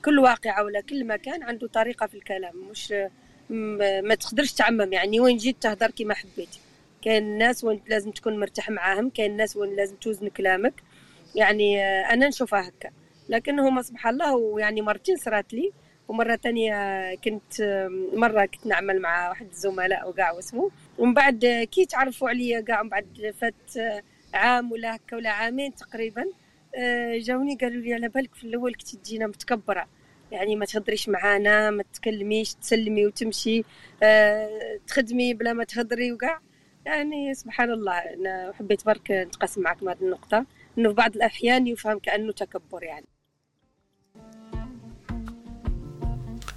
كل واقعة ولا كل مكان عنده طريقة في الكلام مش ما تقدرش تعمم يعني وين جيت تهضر كيما حبيت كاين الناس وين لازم تكون مرتاح معاهم كاين الناس وين لازم توزن كلامك. يعني أنا نشوفها هكا. لكن هما سبحان الله ويعني مرتين صرات لي ومرة تانية كنت مرة كنت نعمل مع واحد الزملاء وكاع واسمه ومن بعد كي تعرفوا عليا كاع من بعد فات عام ولا هكا ولا عامين تقريبا جاوني قالوا لي على بالك في الأول كنت تجينا متكبرة. يعني ما تهضريش معانا ما تكلميش تسلمي وتمشي تخدمي بلا ما تهضري وكاع. يعني سبحان الله أنا حبيت برك نتقاسم معكم هذه النقطة. إنه في بعض الأحيان يفهم كأنه تكبر يعني.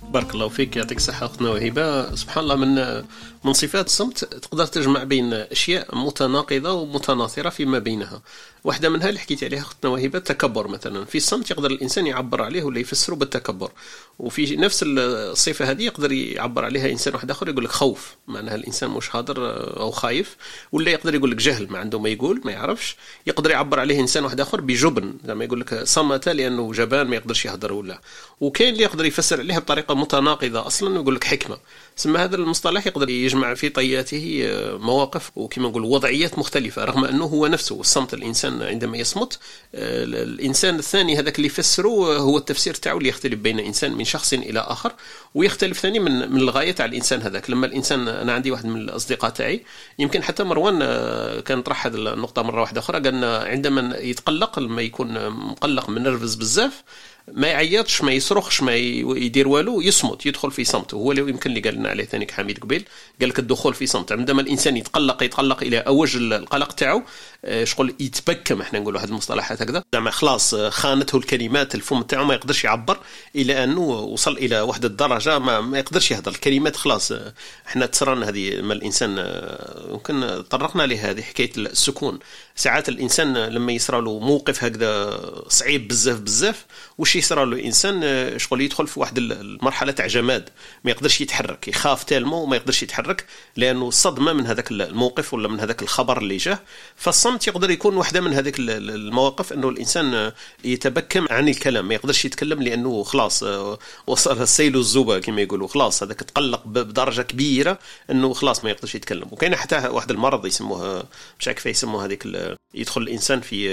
بارك الله فيك يعطيك الصحة أختنا وهبة سبحان الله من من صفات الصمت تقدر تجمع بين أشياء متناقضة ومتناثرة فيما بينها. واحدة منها اللي حكيت عليها أختنا وهبة التكبر مثلا. في الصمت يقدر الإنسان يعبر عليه ولا يفسره بالتكبر. وفي نفس الصفة هذه يقدر يعبر عليها إنسان واحد آخر يقول لك خوف معناها الإنسان مش حاضر أو خايف. ولا يقدر يقول لك جهل ما عنده ما يقول ما يعرفش. يقدر يعبر عليه إنسان واحد آخر بجبن زعما يقول لك صمت لأنه جبان ما يقدرش يهضر ولا. وكاين اللي يقدر يفسر عليها بطريقة متناقضة أصلا ويقول لك حكمة. سما هذا المصطلح يقدر يجمع في طياته آه، مواقف وكما نقول وضعيات مختلفة رغم أنه هو نفسه الصمت الإنسان عندما يصمت. آه، الإنسان الثاني هذاك اللي يفسره آه، هو التفسير تاعو اللي يختلف بين إنسان من شخص إلى آخر ويختلف ثاني من من الغاية تاع الإنسان هذاك. لما الإنسان أنا عندي واحد من الأصدقاء تاعي يمكن حتى مروان كان طرح هذه النقطة مرة واحدة أخرى قال عندما يتقلق لما يكون مقلق من نرفز بزاف ما يعيطش ما يصرخش ما يدير والو يصمت يدخل في صمت. وهو اللي يمكن اللي قال لنا عليه ثاني حميد قبيل. قال لك الدخول في صمت. عندما الإنسان يتقلق يتقلق إلى أوج القلق تاعو آه، شغل يتبكم إحنا نقولوا هذه المصطلحات هكذا. زعما خلاص آه، خانته الكلمات الفم تاعو ما يقدرش يعبر إلى أنه وصل إلى واحد الدرجه ما, ما يقدرش يهضر الكلمات خلاص آه، إحنا تصرنا هذه ما الإنسان يمكن طرقنا لهذه حكاية السكون. ساعات الإنسان لما يصرى له موقف هكذا صعيب بزاف بزاف واش يصرى له الإنسان شغل يدخل في واحد المرحلة تاع جماد. ما يقدرش يتحرك يخاف تالمو وما يقدرش يتحرك لأنه صدمة من هذاك الموقف ولا من هذاك الخبر اللي جاه. فالصمت يقدر يكون واحدة من هذيك المواقف إنه الإنسان يتبكم عن الكلام. ما يقدرش يتكلم لأنه خلاص وصل السيل الزبى كما يقولوا. خلاص هذاك تقلق بدرجة كبيرة إنه خلاص ما يقدرش يتكلم. وكاين حتى واحد المرض يسموه مش عارف يسموه هذيك يدخل الإنسان في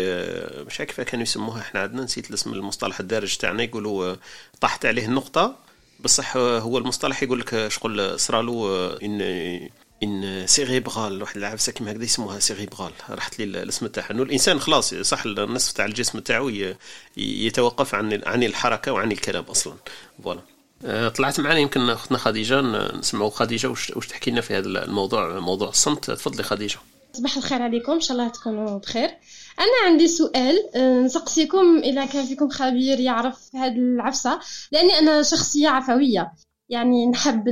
مش عارف كانوا يسموها إحنا عندنا نسيت الاسم المصطلح الدارج تاعنا يقولوا طاحت عليه النقطة. بصح هو المصطلح يقول لك شغل صرالو un un cérébral واحد العفسة كيما هكذا يسموها cérébral راحت لي الاسم تاعها. إنه الإنسان خلاص صح النصف تاع الجسم تاعو يتوقف عن عن الحركة وعن الكلام أصلا. فوالا. آه، طلعت معنا يمكن أختنا خديجة نسمعوا خديجة واش تحكي لنا في هذا الموضوع موضوع الصمت؟ تفضلي خديجة. صباح الخير عليكم. إن شاء الله تكونوا بخير. أنا عندي سؤال آه، نسقسيكم اذا كان فيكم خبير يعرف هذه العفسة لأني أنا شخصية عفوية. يعني نحب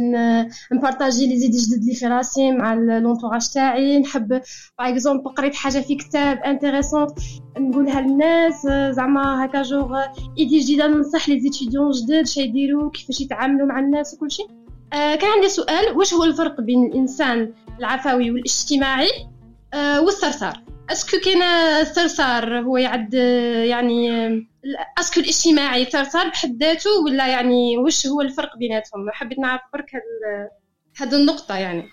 نبارطاجي لي زيد جدد لي في راسي مع لونطوراج تاعي. نحب باغ exemple قريت حاجة في كتاب intéressante نقولها للناس زعما هكا جوغ إيدي جديدة ننصح les étudiants جدد شي يديروا كيفاش يتعاملوا مع الناس وكل شيء كان عندي سؤال واش هو الفرق بين الإنسان العفوي والاجتماعي والثرثار. est-ce que كاين الثرثار هو يعد يعني est-ce que الاجتماعي ثرثار بحد ذاته ولا يعني واش هو الفرق بيناتهم؟ حبيت نعرف برك هاد هاد النقطة يعني.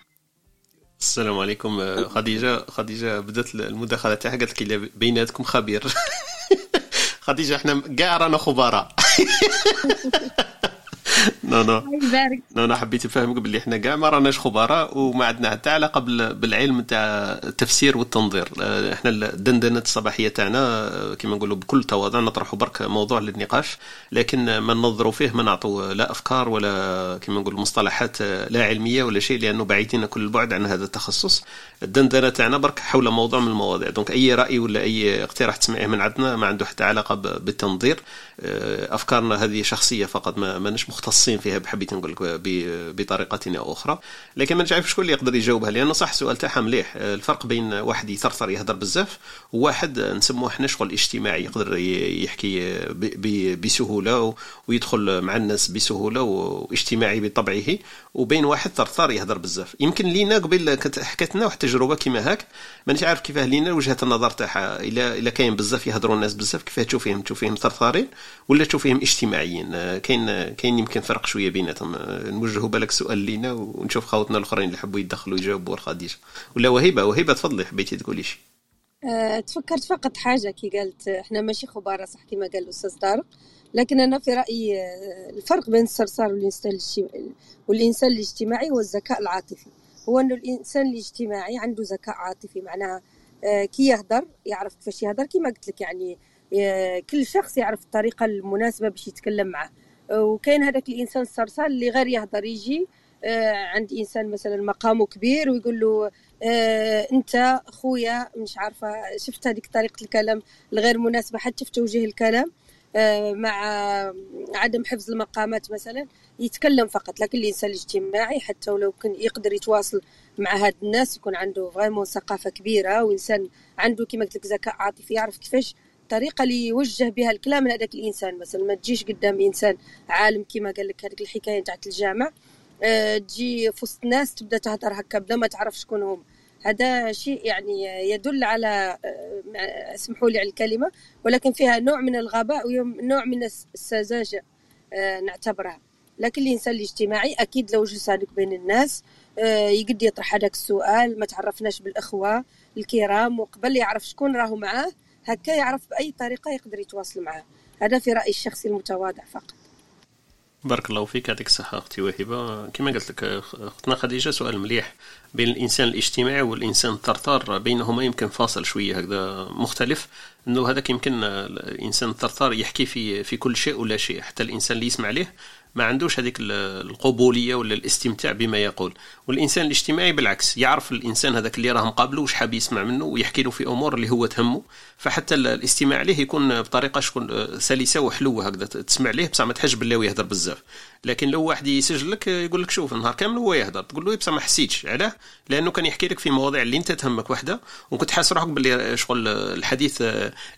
السلام عليكم خديجة خديجة بدأت المداخلة تاعها قالت لك بيناتكم خبير. خديجة إحنا كاع رانا خبراء. non non. non non حبيت نفهمك باللي إحنا كاع ما راناش خبراء وما عندنا حتى علاقة بالعلم تاع التفسير والتنظير. آه، إحنا الدندنة الصباحية تاعنا آه، كما نقولوا بكل تواضع نطرحوا برك موضوع للنقاش لكن ما ننظروا فيه ما نعطوا لا أفكار ولا كما نقول مصطلحات آه، لا علمية ولا شيء لأنه بعيدين كل البعد عن هذا التخصص. الدندنة تاعنا برك حول موضوع من المواضيع. دونك أي رأي ولا أي اقتراح تسمعيه من عندنا ما عنده حتى علاقة بالتنظير. أفكارنا هذه شخصية فقط ما ماناش مختصين فيها بحبيت نقول لك بطريقة أو أخرى. لكن ما نعرف شكون اللي يقدر يجاوبها لأنه صح السؤال تاعها مليح. الفرق بين واحد يثرثر يهضر بزاف وواحد نسموه إحنا شغل اجتماعي يقدر يحكي بسهولة ويدخل مع الناس بسهولة واجتماعي بطبعه. وبين واحد ثرثار يهضر بزاف. يمكن لينا قبل حكت لنا واحد التجربه كيما هاك. مانيش عارف كيفاه لينا وجهة النظر تاعها الا إلا كاين بزاف يهضروا الناس بزاف كيفاه تشوف فيهم تشوف فيهم ثرثارين ولا تشوف فيهم اجتماعيين كاين كاين يمكن فرق شوية بيناتهم. نوجهوا بالك سؤال لينا ونشوف خاوتنا الأخرين اللي يحبوا يدخلوا يجاوبوا الخديجه ولا وهبه وهبه تفضلي حبيتي تقولي شي. أه تفكرت فقط حاجة كي قالت إحنا ماشي خبراء صح كما قال الأستاذ طارق. لكن أنا في رأيي آه، الفرق بين الصرصار والإنسان الاجتماعي هو الذكاء العاطفي. هو أنه الإنسان الاجتماعي عنده ذكاء عاطفي معناها آه، كي يهدر يعرف كيفاش يهدر كما قلت لك يعني آه، كل شخص يعرف الطريقة المناسبة باش يتكلم معه وكاين هذاك الإنسان الصرصار اللي غير يهضر يجي آه، عند إنسان مثلا مقامه كبير ويقول له آه أنت خويا مش عارفة شفت هذيك طريقة الكلام الغير مناسبة حتى في توجيه الكلام. آه مع عدم حفظ المقامات مثلا يتكلم فقط. لكن الإنسان الاجتماعي حتى ولو كان يقدر يتواصل مع هاد الناس يكون عنده فريمون ثقافة كبيرة وإنسان عنده كما قلت لك ذكاء عاطفي يعرف كيفاش الطريقة اللي يوجه بها الكلام لهذاك الإنسان. مثلا ما تجيش قدام إنسان عالم كما قال لك هذيك الحكاية تاعت الجامع أه تجي في وسط ناس تبدأ تهضر هكا بلا ما تعرف شكون هم. هذا شيء يعني يدل على أه اسمحوا لي على الكلمة ولكن فيها نوع من الغباء ونوع من السذاجة أه نعتبرها. لكن الإنسان الاجتماعي أكيد لو جلس هذاك بين الناس أه يقد يطرح هذاك السؤال ما تعرفناش بالإخوة الكرام وقبل يعرف شكون راهو معاه هكا يعرف بأي طريقة يقدر يتواصل معه هذا في رأيي الشخصي المتواضع فقط. بارك الله فيك يعطيك الصحة أختي وهبة. كما قلت لك أختنا خديجة سؤال مليح بين الإنسان الاجتماعي والإنسان الثرثار. بينهما يمكن فاصل شوية هكذا مختلف. أنه هذاك يمكن الإنسان الثرثار يحكي في في كل شيء ولا شيء حتى الإنسان اللي يسمع له ما عندوش هذيك القبولية ولا الاستمتاع بما يقول. والإنسان الاجتماعي بالعكس يعرف الإنسان هذاك اللي راه مقابله واش حاب يسمع منه ويحكي له في أمور اللي هو تهمه. فحتى الاستماع ليه يكون بطريقة شكون سلسة وحلوة هكذا تسمع ليه بصح ما تحش بالله ويهضر بزاف. لكن لو واحد يسجل لك يقول لك شوف النهار كامل هو يهضر تقول له بصح ما حسيتش علاه؟ لأنه كان يحكي لك في مواضيع اللي أنت تهمك وحدة وكنت حاس روحك باللي شغل الحديث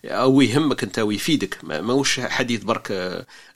أو يهمك أنت ويفيدك. ماهوش حديث برك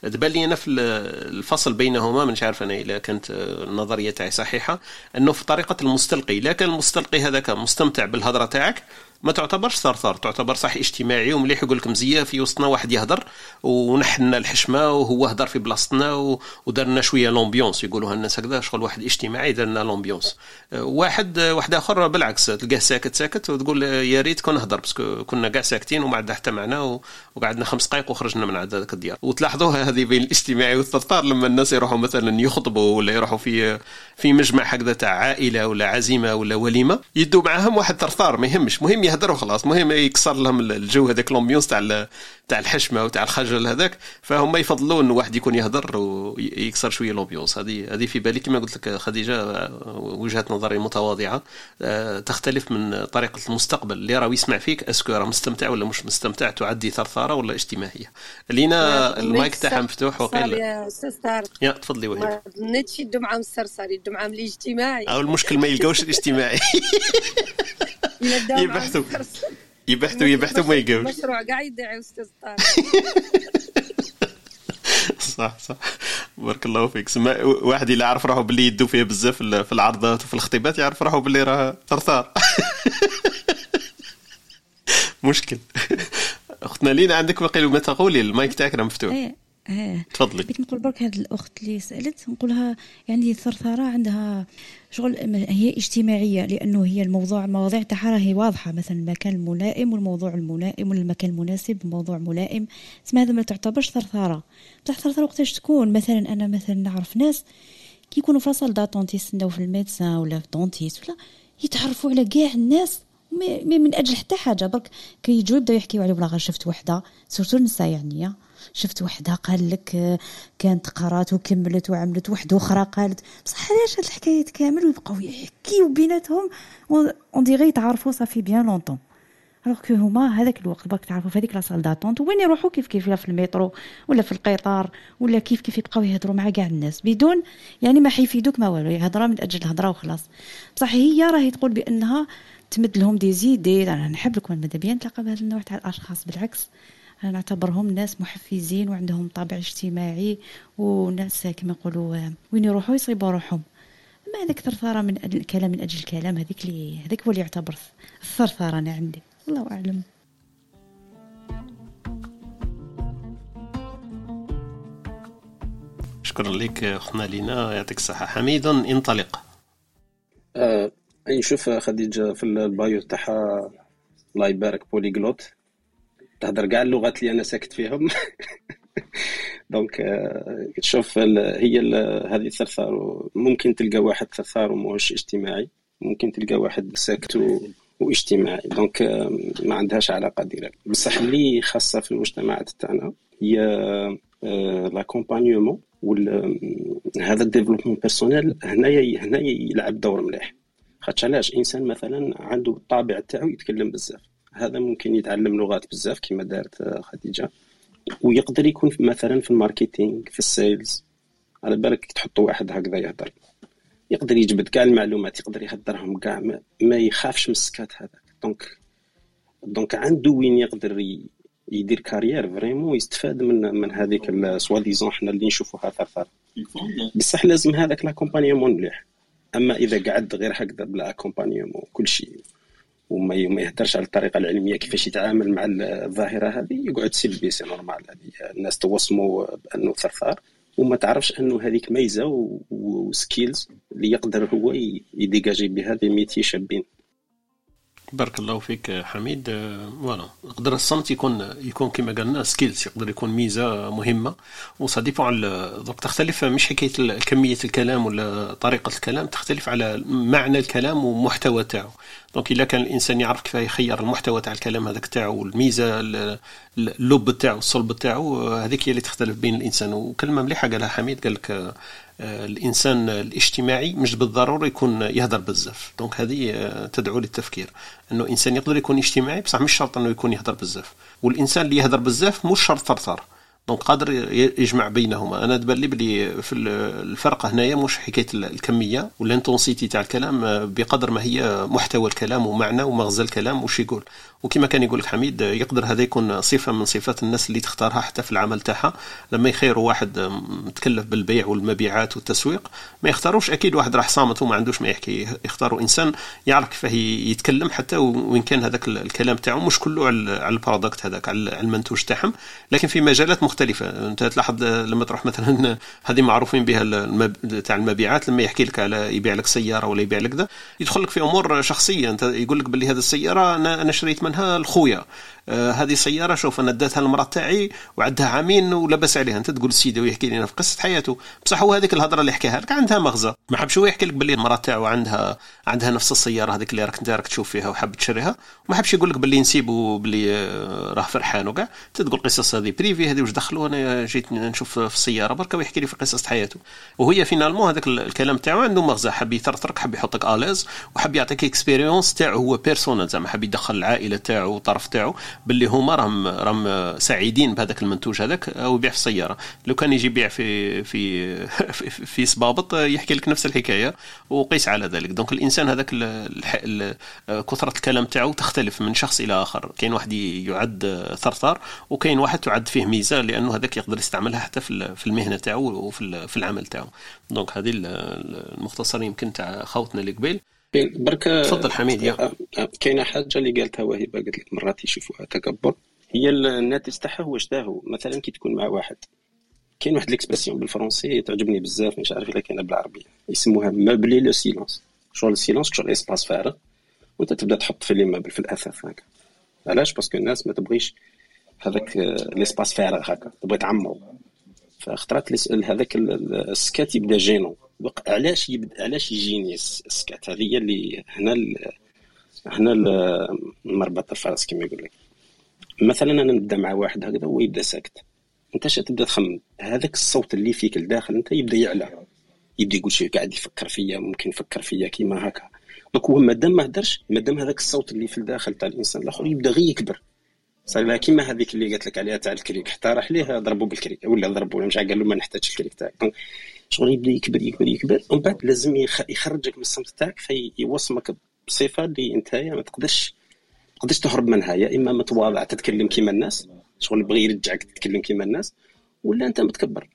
تبان لي أنا في الفصل بينهما مش عارف أنا اذا كانت النظرية تاعي صحيحة أنه في طريقة المستلقي. لا كان المستلقي هذاك مستمتع بالهضرة تاعك ما تعتبرش ثرثار تعتبر صح اجتماعي ومليح يقول لك مزية في وسطنا واحد يهضر ونحنا الحشمة وهو هضر في بلاصتنا ودرنا شوية l'ambiance يقولوها الناس هكذا. شغل واحد اجتماعي درنا l'ambiance واحد واحد آخر بالعكس تلقاه ساكت ساكت وتقول يا ريت كون نهضر parce que كنا كاع ساكتين وما عاد حتى معنا وقعدنا خمس دقائق وخرجنا من عند هذاك الديار. وتلاحظوها هذه بين الاجتماعي والثرثار لما الناس يروحوا مثلا يخطبوا ولا يروحوا في في مجمع هكذا تاع عائلة ولا عزيمة ولا وليمة يدوا معاهم واحد ثرثار ما يهمش. مهم يهدر وخلاص مهم يكسر لهم الجو هذاك l'ambiance تاع تاع الحشمة وتاع الخجل هذاك فهم يفضلوا انه واحد يكون يهدر ويكسر شوية l'ambiance هذه هذه في بالي كما قلت لك خديجة وجهة نظري متواضعة. آه، تختلف من طريقة المستقبل. اللي راه يسمع فيك est-ce que راه مستمتع ولا مش مستمتع؟ تعدي ثرثاره ولا اجتماعية؟ لينا المايك تاعها مفتوح وقيل يا أستاذ طارق. يا تفضلي وهيبة. ما ظنيتش يدوا معاهم الثرثار يدوا معاهم الاجتماعي. أو المشكل ما يلقاوش الاجتماعي. يبحثوا. يبحثوا يبحثوا ما يلقاوش مشروع قاعد يدعي أستاذ طارق. صح صح. بارك الله فيك. سما واحد اللي عرف روحه باللي يدو فيه بزاف في العرضات وفي الخطيبات يعرف روحه باللي راه ثرثار مشكل. أختنا لينا عندك باقي ما تقولي المايك تاعك راه مفتوح. إيه إيه. تفضلي. بغيت نقول برك هذه الأخت اللي سألت نقولها يعني الثرثره عندها شغل هي اجتماعية لأنه هي الموضوع المواضيع تاعها راهي واضحة. مثلا المكان الملائم والموضوع الملائم والمكان المناسب الموضوع ملائم. تسمى هذا ما تعتبرش ثرثرة. بصح ثرثرة وقتاش تكون؟ مثلا أنا مثلا نعرف ناس كي يكونوا في la salle d'attente يستناو في ال médecin ولا في dentiste ولا يتعرفوا على كاع الناس من أجل حتى حاجة. برك كيجوا يبداو يحكيو عليه والله شفت وحدة. surtout النساء يعني شفت وحدة قال لك كانت قرات وكملت وعملت وحدة أخرى قالت بصح علاش هاد الحكايات كامل ويبقاو يحكيو بيناتهم اون ديغي يتعرفوا صافي بيان لونطون الوغ كو هما هذاك الوقت برك تعرفوا في هذيك لاصال داتونت وين يروحوا؟ كيف كيف في المترو ولا في القطار ولا كيف كيف يبقاو يهضروا مع كاع الناس؟ بدون يعني ما حيفيدوك ما والو يهضروا من أجل الهضرة وخلاص. بصح هي راهي تقول بأنها تمد لهم دي زيدي أنا نحب لكم ماذا بيا نتلاقى بهذا النوع تاع الأشخاص بالعكس. أنا نعتبرهم ناس محفزين وعندهم طابع اجتماعي وناس كما نقولوا وين يروحوا يصيبوا روحهم. ما هذاك ثرثره من أجل الكلام من أجل الكلام هذيك اللي هذاك هو اللي يعتبر الثرثره أنا عندي. الله أعلم. شكرا لك اختنا لينا يعطيك الصحة. حميد انطلق. آه نشوف خديجة في البايو تاعها الله يبارك polyglotte. تهدر. كاع اللغات اللي أنا ساكت فيهم. donc تشوف هي هذه الثرثار ممكن تلقى واحد ثرثار وماهوش اجتماعي ممكن تلقى واحد ساكت واجتماعي. donc ما عندهاش علاقة directe. بصح اللي خاصة في المجتمعات تاعنا هي l'accompagnement هذا ال développement personnel هنايا هنايا يلعب دور مليح. خاطش علاش؟ إنسان مثلا عنده الطابع تاعو يتكلم بزاف. هذا ممكن يتعلم لغات بزاف كما دارت خديجة. ويقدر يكون مثلا في ال marketing في ال sales. على بالك تحط واحد هكذا يهضر. يقدر يجبد كاع المعلومات يقدر يهدرهم كاع ما يخافش من السكات هذاك. donc donc عنده وين يقدر يدير carrière vraiment يستفاد من من هذيك soi-disant حنا اللي نشوفوها ثرثر بصح لازم هذاك l'accompagnement مليح. أما إذا قعد غير هكذا بلا accompagnement كل شيء وما يهدرش على الطريقة العلمية كيفاش يتعامل مع الظاهرة هذه يقعد سلبي c'est normal. هذه الناس توصموا بأنه ثرثار وما تعرفش أنه هذيك ميزة و skills اللي يقدر هو يديجاجي بها دي ميتي شابين. بارك الله فيك حميد. voilà يقدر الصمت يكون يكون كما قلنا skills يقدر يكون ميزة مهمة. و ça dépend donc تختلف مش حكاية كمية الكلام ولا طريقة الكلام تختلف على معنى الكلام ومحتوى تاعو. donc إلا كان الإنسان يعرف كيف يخير المحتوى تاع الكلام هذاك تاعو والميزه اللب تاعو الصلب تاعو هذيك هي اللي تختلف بين الإنسان. وكلمة مليحة قالها حميد قال لك آه، الإنسان الاجتماعي مش بالضرورة يكون يهدر بزاف. donc هذه آه، تدعو للتفكير. إنه إنسان يقدر يكون اجتماعي بصح مش شرط إنه يكون يهدر بزاف. والإنسان اللي يهدر بزاف مش شرط ثرثار donc قادر يجمع بينهما. أنا تبان لي بلي في الفرق هنايا مش حكاية الكمية وال intensité تاع الكلام آه، بقدر ما هي محتوى الكلام ومعنى ومغزى الكلام وش يقول. وكما كان يقول لك حميد يقدر هذا يكون صفة من صفات الناس اللي تختارها حتى في العمل تاعها. لما يخيروا واحد متكلف بالبيع والمبيعات والتسويق ما يختاروش. أكيد واحد راح صامت وما عندوش ما يحكي. يختاروا إنسان يعرف كيفاه يتكلم حتى وإن كان هذاك الكلام تاعو مش كله على ال product هذاك على المنتوج تاعهم. لكن في مجالات مختلفة. أنت تلاحظ لما تروح مثلا هذه معروفين بها تاع المبيعات لما يحكي لك على يبيع لك سيارة ولا يبيع لك ذا يدخل لك في أمور شخصية. أنت يقول لك باللي هذه السيارة أنا أنا شريت منها. الخويا. آه هذه سيارة شوف أنا اديتها للمراه تاعي وعندها عامين ولبس عليها. أنت تقول السيدة ويحكي لنا في قصة حياته. بصح هو هذيك الهضرة اللي حكاها لك عندها مغزى. ما حبش هو يحكي لك باللي المرأة تاعو عندها عندها نفس السيارة هذيك اللي راك انت راك تشوف فيها وحاب تشريها. وما حبش يقول لك باللي نسيبو باللي آه، راه فرحان وكاع. تقول قصص هذه privée هذه واش دخلوا؟ أنا جيت نشوف في السيارة برك ويحكي لي في قصه حياته. وهي finalement هذاك الكلام تاعو عنده مغزى. حب يثرثرك حب يحطك à l'aise وحب يعطيك expérience تاعو هو personnelle زعما حب يدخل العائلة تاعو والطرف تاعو. باللي هما راهم راهم سعيدين بهذاك المنتوج هذاك أو يبيع في السيارة. لو كان يجي يبيع في في في, في صبابط يحكي لك نفس الحكاية وقيس على ذلك. donc الإنسان هذاك كثرة الكلام تاعو تختلف من شخص إلى آخر. كاين واحد يعد ثرثار وكاين واحد تعد فيه ميزة لأنه هذاك يقدر يستعملها حتى في المهنة تاعو وفي العمل تاعو. donc هذه المختصر يمكن تاع خوتنا اللي قبيل برك تفضل حميد يا كاينة حاجة اللي قالتها وهبه قالت لك مرات يشوفوها تكبر. هي الناتج تاعها هو شداهو مثلا كي تكون مع واحد. كاين واحد l'expression بالفرنسي تعجبني بزاف مش عارف إلا كاينة بالعربيه يسموها meubler le silence. شغل ال silence شغل espace فارغ وأنت تبدأ تحط في les meubles في الأثاث هكا. علاش؟ parce que الناس ما تبغيش هذاك l'espace فارغ هكا تبغي تعمرو فاخترت هذاك السكات يبدأ جينو. علاش يبدا علاش يجيني السكات هذه اللي هنا هنا مربط الفرس كما يقول لك مثلا أنا نبدأ مع واحد هكذا هو يبدأ ساكت. أنت تبدأ تخمم؟ هذاك الصوت اللي فيك الداخل أنت يبدأ يعلى. يبدأ يقول شيء قاعد يفكر فيا ممكن يفكر فيا كيما هكا. donc هو مادام ما هدرش مادام هذاك الصوت اللي في الداخل تاع الإنسان الآخر يبدأ غير يكبر. صار كيما هذيك اللي قالت لك عليها تاع الكريك. حتى راح ليه ضربوا بالكريك. ولا ضربوا مش قال له ما نحتاجش الكريك تاعك. شغل يبدأ يكبر يكبر يكبر. ومن بعد لازم يخرجك من الصمت تاعك فيوصمك بصفة اللي أنت ما تقدرش ما تقدرش تهرب منها. يا إما متواضع تتكلم كيما الناس شغل بغي يرجعك تتكلم كيما الناس ولا أنت متكبر.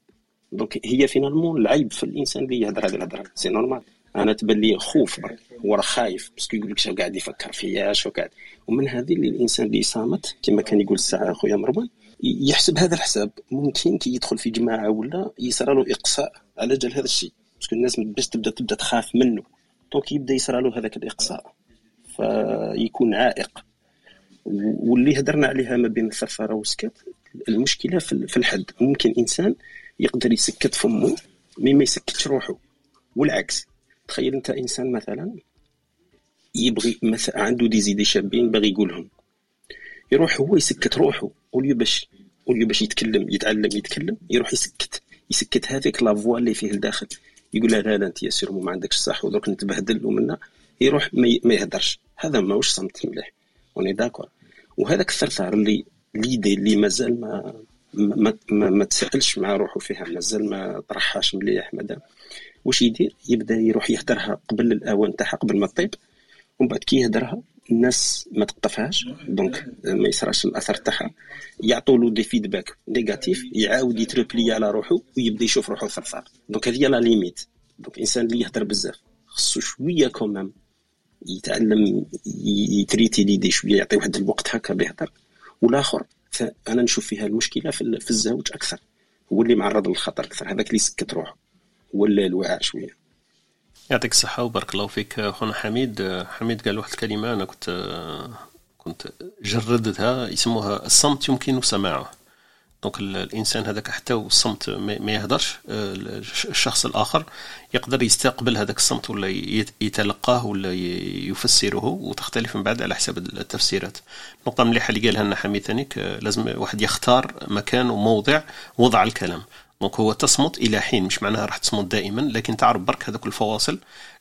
donc هي finalement العيب في الإنسان اللي يهضر هذه الهضره c'est normal أنا تبان لي خوف هو راه خايف. parce que يقول لك شنو قاعد يفكر فيا شو قاعد. ومن هذه اللي الإنسان اللي صامت كما كان يقول الساعة خويا مروان يحسب هذا الحساب ممكن كي يدخل في جماعة ولا يصرى له اقصاء على جال هذا الشيء parce que الناس باش تبدا تبدا تخاف منه donc يبدا يصرى له هذاك الاقصاء فيكون عائق واللي هدرنا عليها ما بين الثرثره والسكت المشكلة في الحد ممكن انسان يقدر يسكت فمه mais ما يسكتش روحه والعكس تخيل انت انسان مثلا يبغي مثلا عنده des idées باغي يقولهم يروح هو يسكت روحه. وليو باش وليو باش يتكلم يتعلم يتكلم. يروح يسكت. يسكت هذيك la voix اللي فيه الداخل يقول لا لا أنت يا zéro ما عندكش صح ودرك نتبهدل ومنا يروح ما يهدرش. هذا ماهوش صمت مليح. وني d'accord وهذاك الثرثار اللي l'idée اللي مازال ما ما, ما, ما تسالش مع روحه فيها مازال ما طرحهاش مليح مادام. واش يدير؟ يبدا يروح يهدرها قبل الاوان تاعها قبل ما تطيب. ومن بعد كي يهدرها الناس ما تقطفهاش donc ما يصراش الأثر تاعها. يعطوا له des feedbacks négatifs يعاود يت replier على روحه ويبدا يشوف روحه ثرثار donc هذه la limite donc الانسان اللي يهدر بزاف خصو شوية quand même يتعلم ي traiter l'idée شوية يعطي واحد الوقت هكا بيهدر والآخر أنا نشوف فيها المشكلة في الزوج أكثر. هو اللي معرض للخطر أكثر هذاك اللي سكت روحه. هو الوعاء شوية. يعطيك الصحة وبارك الله فيك خونا حميد. حميد قال واحد الكلمة أنا كنت كنت جردتها يسموها الصمت يمكن سماعه. دونك الإنسان هذاك حتى الصمت ما يهدرش الشخص الآخر يقدر يستقبل هذاك الصمت ولا يتلقاه ولا يفسره وتختلف من بعد على حسب التفسيرات. نقطة مليحة اللي قالها لنا حميد ثانيك لازم واحد يختار مكان وموضع وضع الكلام. donc هو تصمت إلى حين مش معناها راح تصمت دائما لكن تعرف برك هذوك الفواصل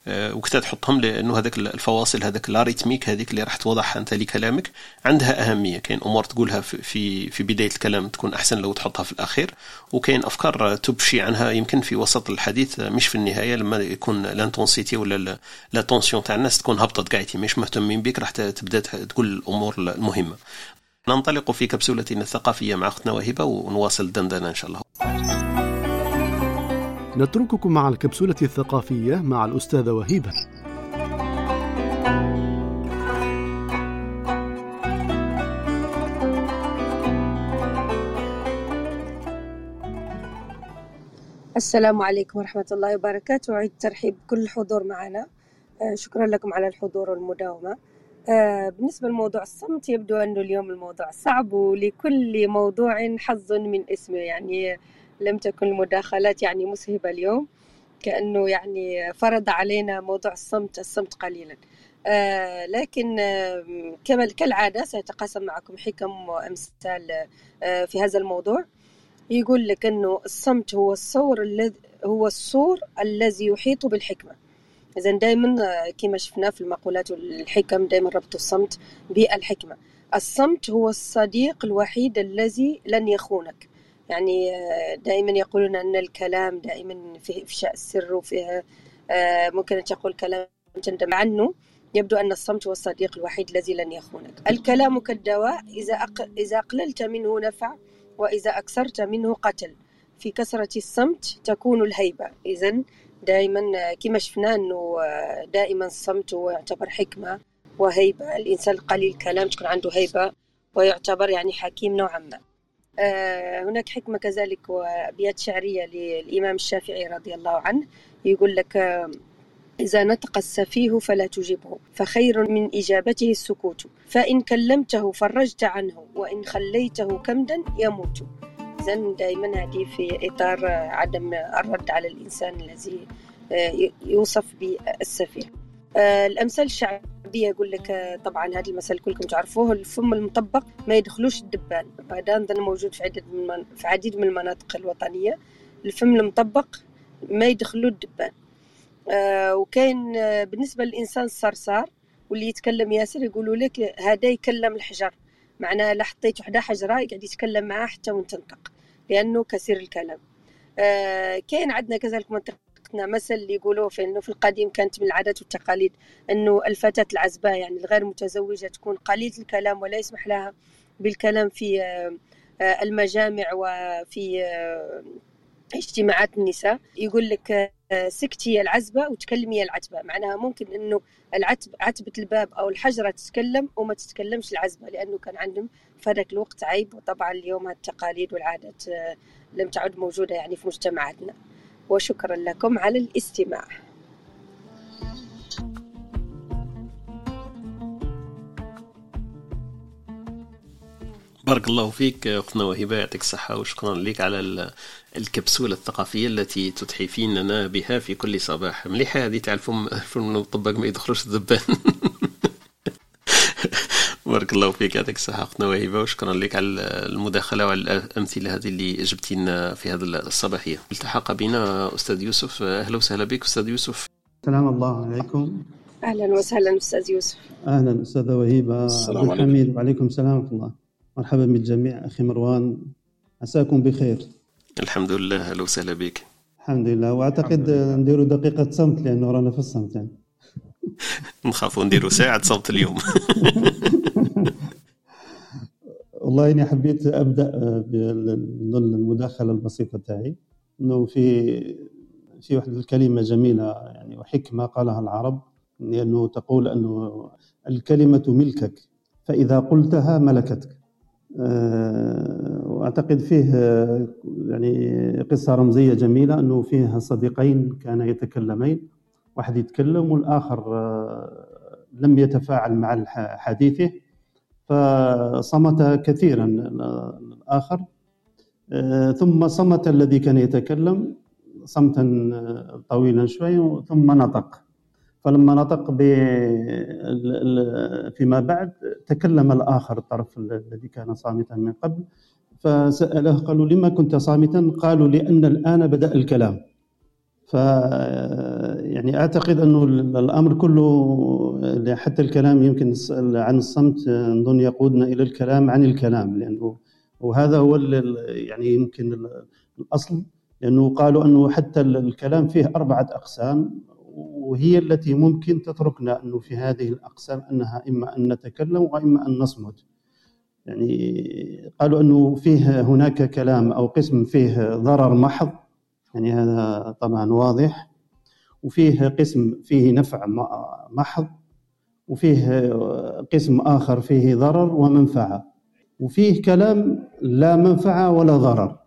آه، وقتاه تحطهم لأنه هذاك الفواصل هذاك la rythmique هذيك اللي راح توضحها أنت لكلامك عندها أهمية. كاين أمور تقولها في في بداية الكلام تكون أحسن لو تحطها في الأخير وكاين أفكار تبشي عنها يمكن في وسط الحديث مش في النهاية لما يكون l'intensité ولا l'attention تاع الناس تكون هبطت قاعدتي مش مهتمين بك راح تبدأ تقول الأمور المهمة. ننطلق في كبسولتنا الثقافية مع أختنا وهبة ونواصل الدندنه إن شاء الله. نترككم مع الكبسولة الثقافية مع الأستاذة وهيبة. السلام عليكم ورحمة الله وبركاته. أعيد ترحيب بكل الحضور معنا. آه، شكرا لكم على الحضور والمداومة. بالنسبة لموضوع الصمت يبدو أنه اليوم الموضوع صعب ولكل موضوع حظ من اسمه يعني لم تكن المداخلات يعني مسهبة اليوم. كأنه يعني فرض علينا موضوع الصمت الصمت قليلا. آه لكن آه كالعادة سأتقاسم معكم حكم وأمثال آه في هذا الموضوع. يقول لك أنه الصمت هو الصور الذي هو السور الذي يحيط بالحكمة. إذا دائما آه، كما شفنا في المقولات والحكم دائما ربط الصمت بالحكمة. الصمت هو الصديق الوحيد الذي لن يخونك. يعني آه، دائما يقولون أن الكلام دائما فيه إفشاء السر وفيه آه، ممكن تقول كلام تندم عنه. يبدو أن الصمت هو الصديق الوحيد الذي لن يخونك. الكلام كالدواء إذا أق... إذا أقللت منه نفع وإذا أكثرت منه قتل. في كثرة الصمت تكون الهيبة. إذا دائما آه، كما شفنا أنه دائما الصمت هو يعتبر حكمة وهيبة. الإنسان القليل الكلام تكون عنده هيبة ويعتبر يعني حكيم نوعا ما. آه، هناك حكمة كذلك وأبيات شعرية للإمام الشافعي رضي الله عنه. يقول لك آه، إذا نطق السفيه فلا تجبه فخير من إجابته السكوت. فإن كلمته فرجت عنه وإن خليته كمدا يموت. إذا دائما هذه في إطار عدم الرد على الإنسان الذي آه، يوصف بالسفيه الأمثال الشعبية يقول لك طبعا هذا المثل كلكم تعرفوه الفم المطبق ما يدخلوش الدبان. هذا نظن موجود في عدد من في عديد من المناطق الوطنية. الفم المطبق ما يدخلوا الدبان. آه وكاين آه بالنسبة للإنسان الصرصار واللي يتكلم ياسر يقولوا لك هذا يكلم الحجر. معناه لا حطيت وحده حجرة يقعد يتكلم معاه حتى وانت تنطق. لأنه كثير الكلام. آه كاين عندنا كذلك منطقة وقتنا مثل اللي يقولوه في إنه في القديم كانت من العادات والتقاليد إنه الفتاة العزباء يعني الغير متزوجة تكون قليله الكلام ولا يسمح لها بالكلام في آه، آه، المجامع وفي آه، اجتماعات النساء يقول لك سكتي العزبة وتكلمي العتبة. معناها ممكن أنه العتب عتبة الباب أو الحجرة تتكلم وما تتكلمش العزبة لأنه كان عندهم في هذاك الوقت عيب. وطبعا اليوم التقاليد والعادات لم تعد موجودة يعني في مجتمعاتنا. وشكرا لكم على الاستماع. بارك الله فيك أختنا وهبة يعطيك الصحة وشكرا لك على الكبسولة الثقافية التي تتحفيننا بها في كل صباح. مليحة هذه تاع الفم الطباق ما يدخلوش الذبان بارك الله فيك يعطيك الصحة أختنا وهبة وشكرا لك على المداخلة وعلى الأمثلة هذه اللي جبتي لنا في هذه الصباحية. التحق بنا أستاذ يوسف. أهلا وسهلا بك أستاذ يوسف. السلام الله عليكم. أهلا وسهلا أستاذ يوسف. أهلا أستاذة وهبة. السلام عليكم. وعليكم السلام ورحمة الله. مرحبا بالجميع أخي مروان. عساكم بخير. الحمد لله أهلا وسهلا بك. الحمد لله. وأعتقد نديروا دقيقة صمت لأنه رانا في الصمت يعني. نخافوا نديروا ساعة صمت اليوم. والله إني حبيت أبدأ بالمداخله البسيطة تاعي. إنه في في واحد الكلمة جميلة يعني وحكمة قالها العرب لأنه تقول أنه الكلمة ملكك فإذا قلتها ملكتك. آه، وأعتقد فيه يعني قصة رمزية جميلة أنه فيه صديقين كانا يتكلمين واحد يتكلم والآخر آه، لم يتفاعل مع حديثه فصمت كثيرا الآخر. آه، ثم صمت الذي كان يتكلم صمتا آه، طويلا شوي ثم نطق. فلما نطق فيما بعد تكلم الآخر الطرف الذي كان صامتا من قبل فسأله قالوا لما كنت صامتا؟ قالوا لأن الآن بدأ الكلام. ف يعني أعتقد أنه الأمر كله حتى الكلام يمكن عن الصمت نظن يقودنا إلى الكلام عن الكلام لأنه وهذا هو يعني يمكن الأصل لأنه قالوا أنه حتى الكلام فيه أربعة أقسام. وهي التي ممكن تتركنا انه في هذه الأقسام أنها إما أن نتكلم وإما أن نصمت. يعني قالوا أنه فيه هناك كلام أو قسم فيه ضرر محض يعني هذا طبعا واضح. وفيه قسم فيه نفع محض. وفيه قسم آخر فيه ضرر ومنفعة. وفيه كلام لا منفعة ولا ضرر.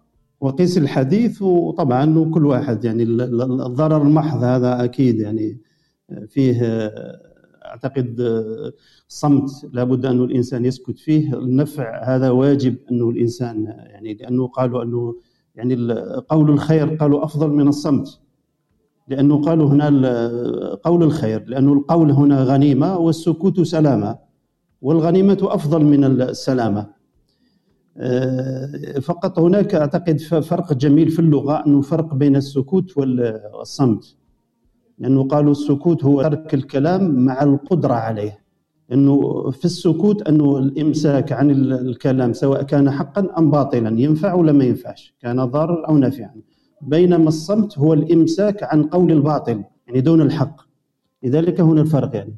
وقيس الحديث وطبعا كل واحد يعني الضرر المحض هذا أكيد يعني فيه أعتقد صمت لابد أن الإنسان يسكت فيه. النفع هذا واجب أنه الإنسان يعني لأنه قالوا أنه يعني قول الخير قالوا أفضل من الصمت لأنه قالوا هنا قول الخير لأنه القول هنا غنيمة والسكوت سلامة والغنيمة أفضل من السلامة. آه، فقط هناك أعتقد فرق جميل في اللغة أنه فرق بين السكوت والصمت. لأنه قالوا السكوت هو ترك الكلام مع القدرة عليه. انه في السكوت أنه الإمساك عن الكلام سواء كان حقا أم باطلا ينفع ولا ما ينفعش كان ضارا أو نافعا. بينما الصمت هو الإمساك عن قول الباطل يعني دون الحق. لذلك هنا الفرق يعني.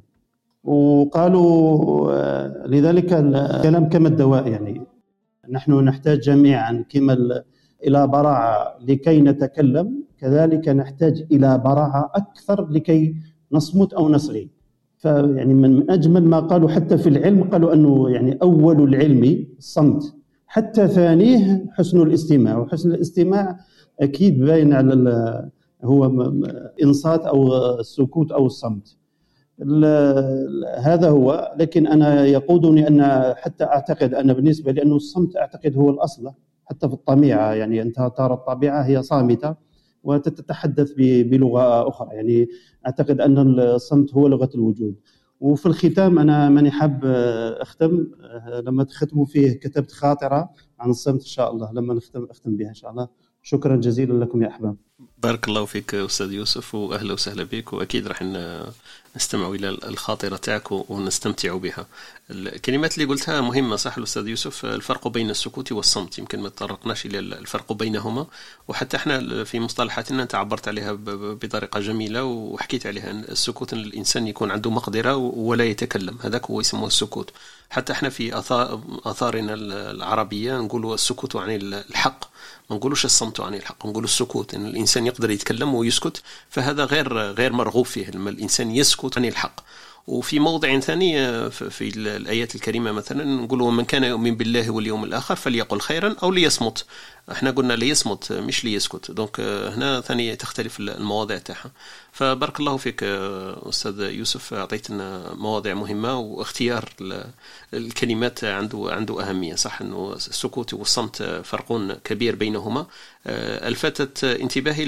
وقالوا آه، لذلك الكلام كما الدواء يعني. نحن نحتاج جميعا كما إلى براعة لكي نتكلم. كذلك نحتاج إلى براعة أكثر لكي نصمت أو نصغي فيعني من أجمل ما قالوا حتى في العلم قالوا أنه يعني أول العلم الصمت. حتى ثانية حسن الاستماع. وحسن الاستماع أكيد باين على هو إنصات أو السكوت أو الصمت. هذا هو. لكن أنا يقودني أن حتى أعتقد أن بالنسبة لأنه الصمت أعتقد هو الأصل حتى في الطبيعة. يعني أنت ترى الطبيعة هي صامتة وتتحدث بلغة أخرى. يعني أعتقد أن الصمت هو لغة الوجود. وفي الختام أنا ماني حاب أختم. لما تختموا فيه كتبت خاطرة عن الصمت إن شاء الله لما نختم أختم بها إن شاء الله. شكرا جزيلا لكم يا أحباب. بارك الله فيك أستاذ يوسف وأهلا وسهلا بك وأكيد راح نستمع إلى الخاطرة تاعك ونستمتع بها. الكلمات اللي قلتها مهمة صح الاستاذ يوسف؟ الفرق بين السكوت والصمت يمكن ما تطرقناش إلى الفرق بينهما. وحتى إحنا في مصطلحاتنا أنت عبرت عليها بطريقة جميلة وحكيت عليها السكوت إن الإنسان يكون عنده مقدرة ولا يتكلم. هذاك هو يسموه السكوت. حتى إحنا في آثارنا العربية نقول السكوت عن الحق ما نقولوش الصمت عن الحق نقول السكوت. إن الإنسان يقدر يتكلم ويسكت فهذا غير غير مرغوب فيه. لما الإنسان يسكت عن الحق. وفي موضع ثاني في الآيات الكريمة مثلا نقول ومن كان يؤمن بالله واليوم الآخر فليقل خيرا أو ليصمت. إحنا قلنا ليصمت مش ليسكت. donc هنا ثاني تختلف المواضيع تاعها. فبارك الله فيك أستاذ يوسف أعطيتنا مواضيع مهمة واختيار الكلمات عنده عنده أهمية. صح أنه السكوت والصمت فرق كبير بينهما. الفتت انتباهي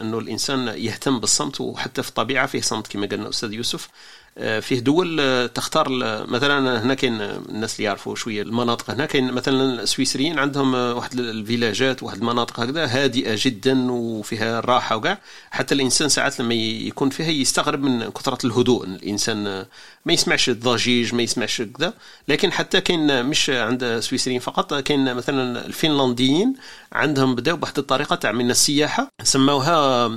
أنه الإنسان يهتم بالصمت وحتى في الطبيعة فيه صمت كما قالنا أستاذ يوسف. آه، فيه دول آه، تختار مثلا هنا كاين الناس اللي يعرفوا شوية المناطق هنا كاين مثلا السويسريين عندهم آه، واحد الفيلاجات واحد المناطق هكذا هادئة جدا وفيها الراحه وكاع. حتى الإنسان ساعات لما يكون فيها يستغرب من كثرة الهدوء. الإنسان ما يسمعش الضجيج ما يسمعش كذا. لكن حتى كاين مش عند السويسريين فقط كاين مثلا الفنلنديين عندهم بداو بواحد الطريقة تاع من السياحة سموها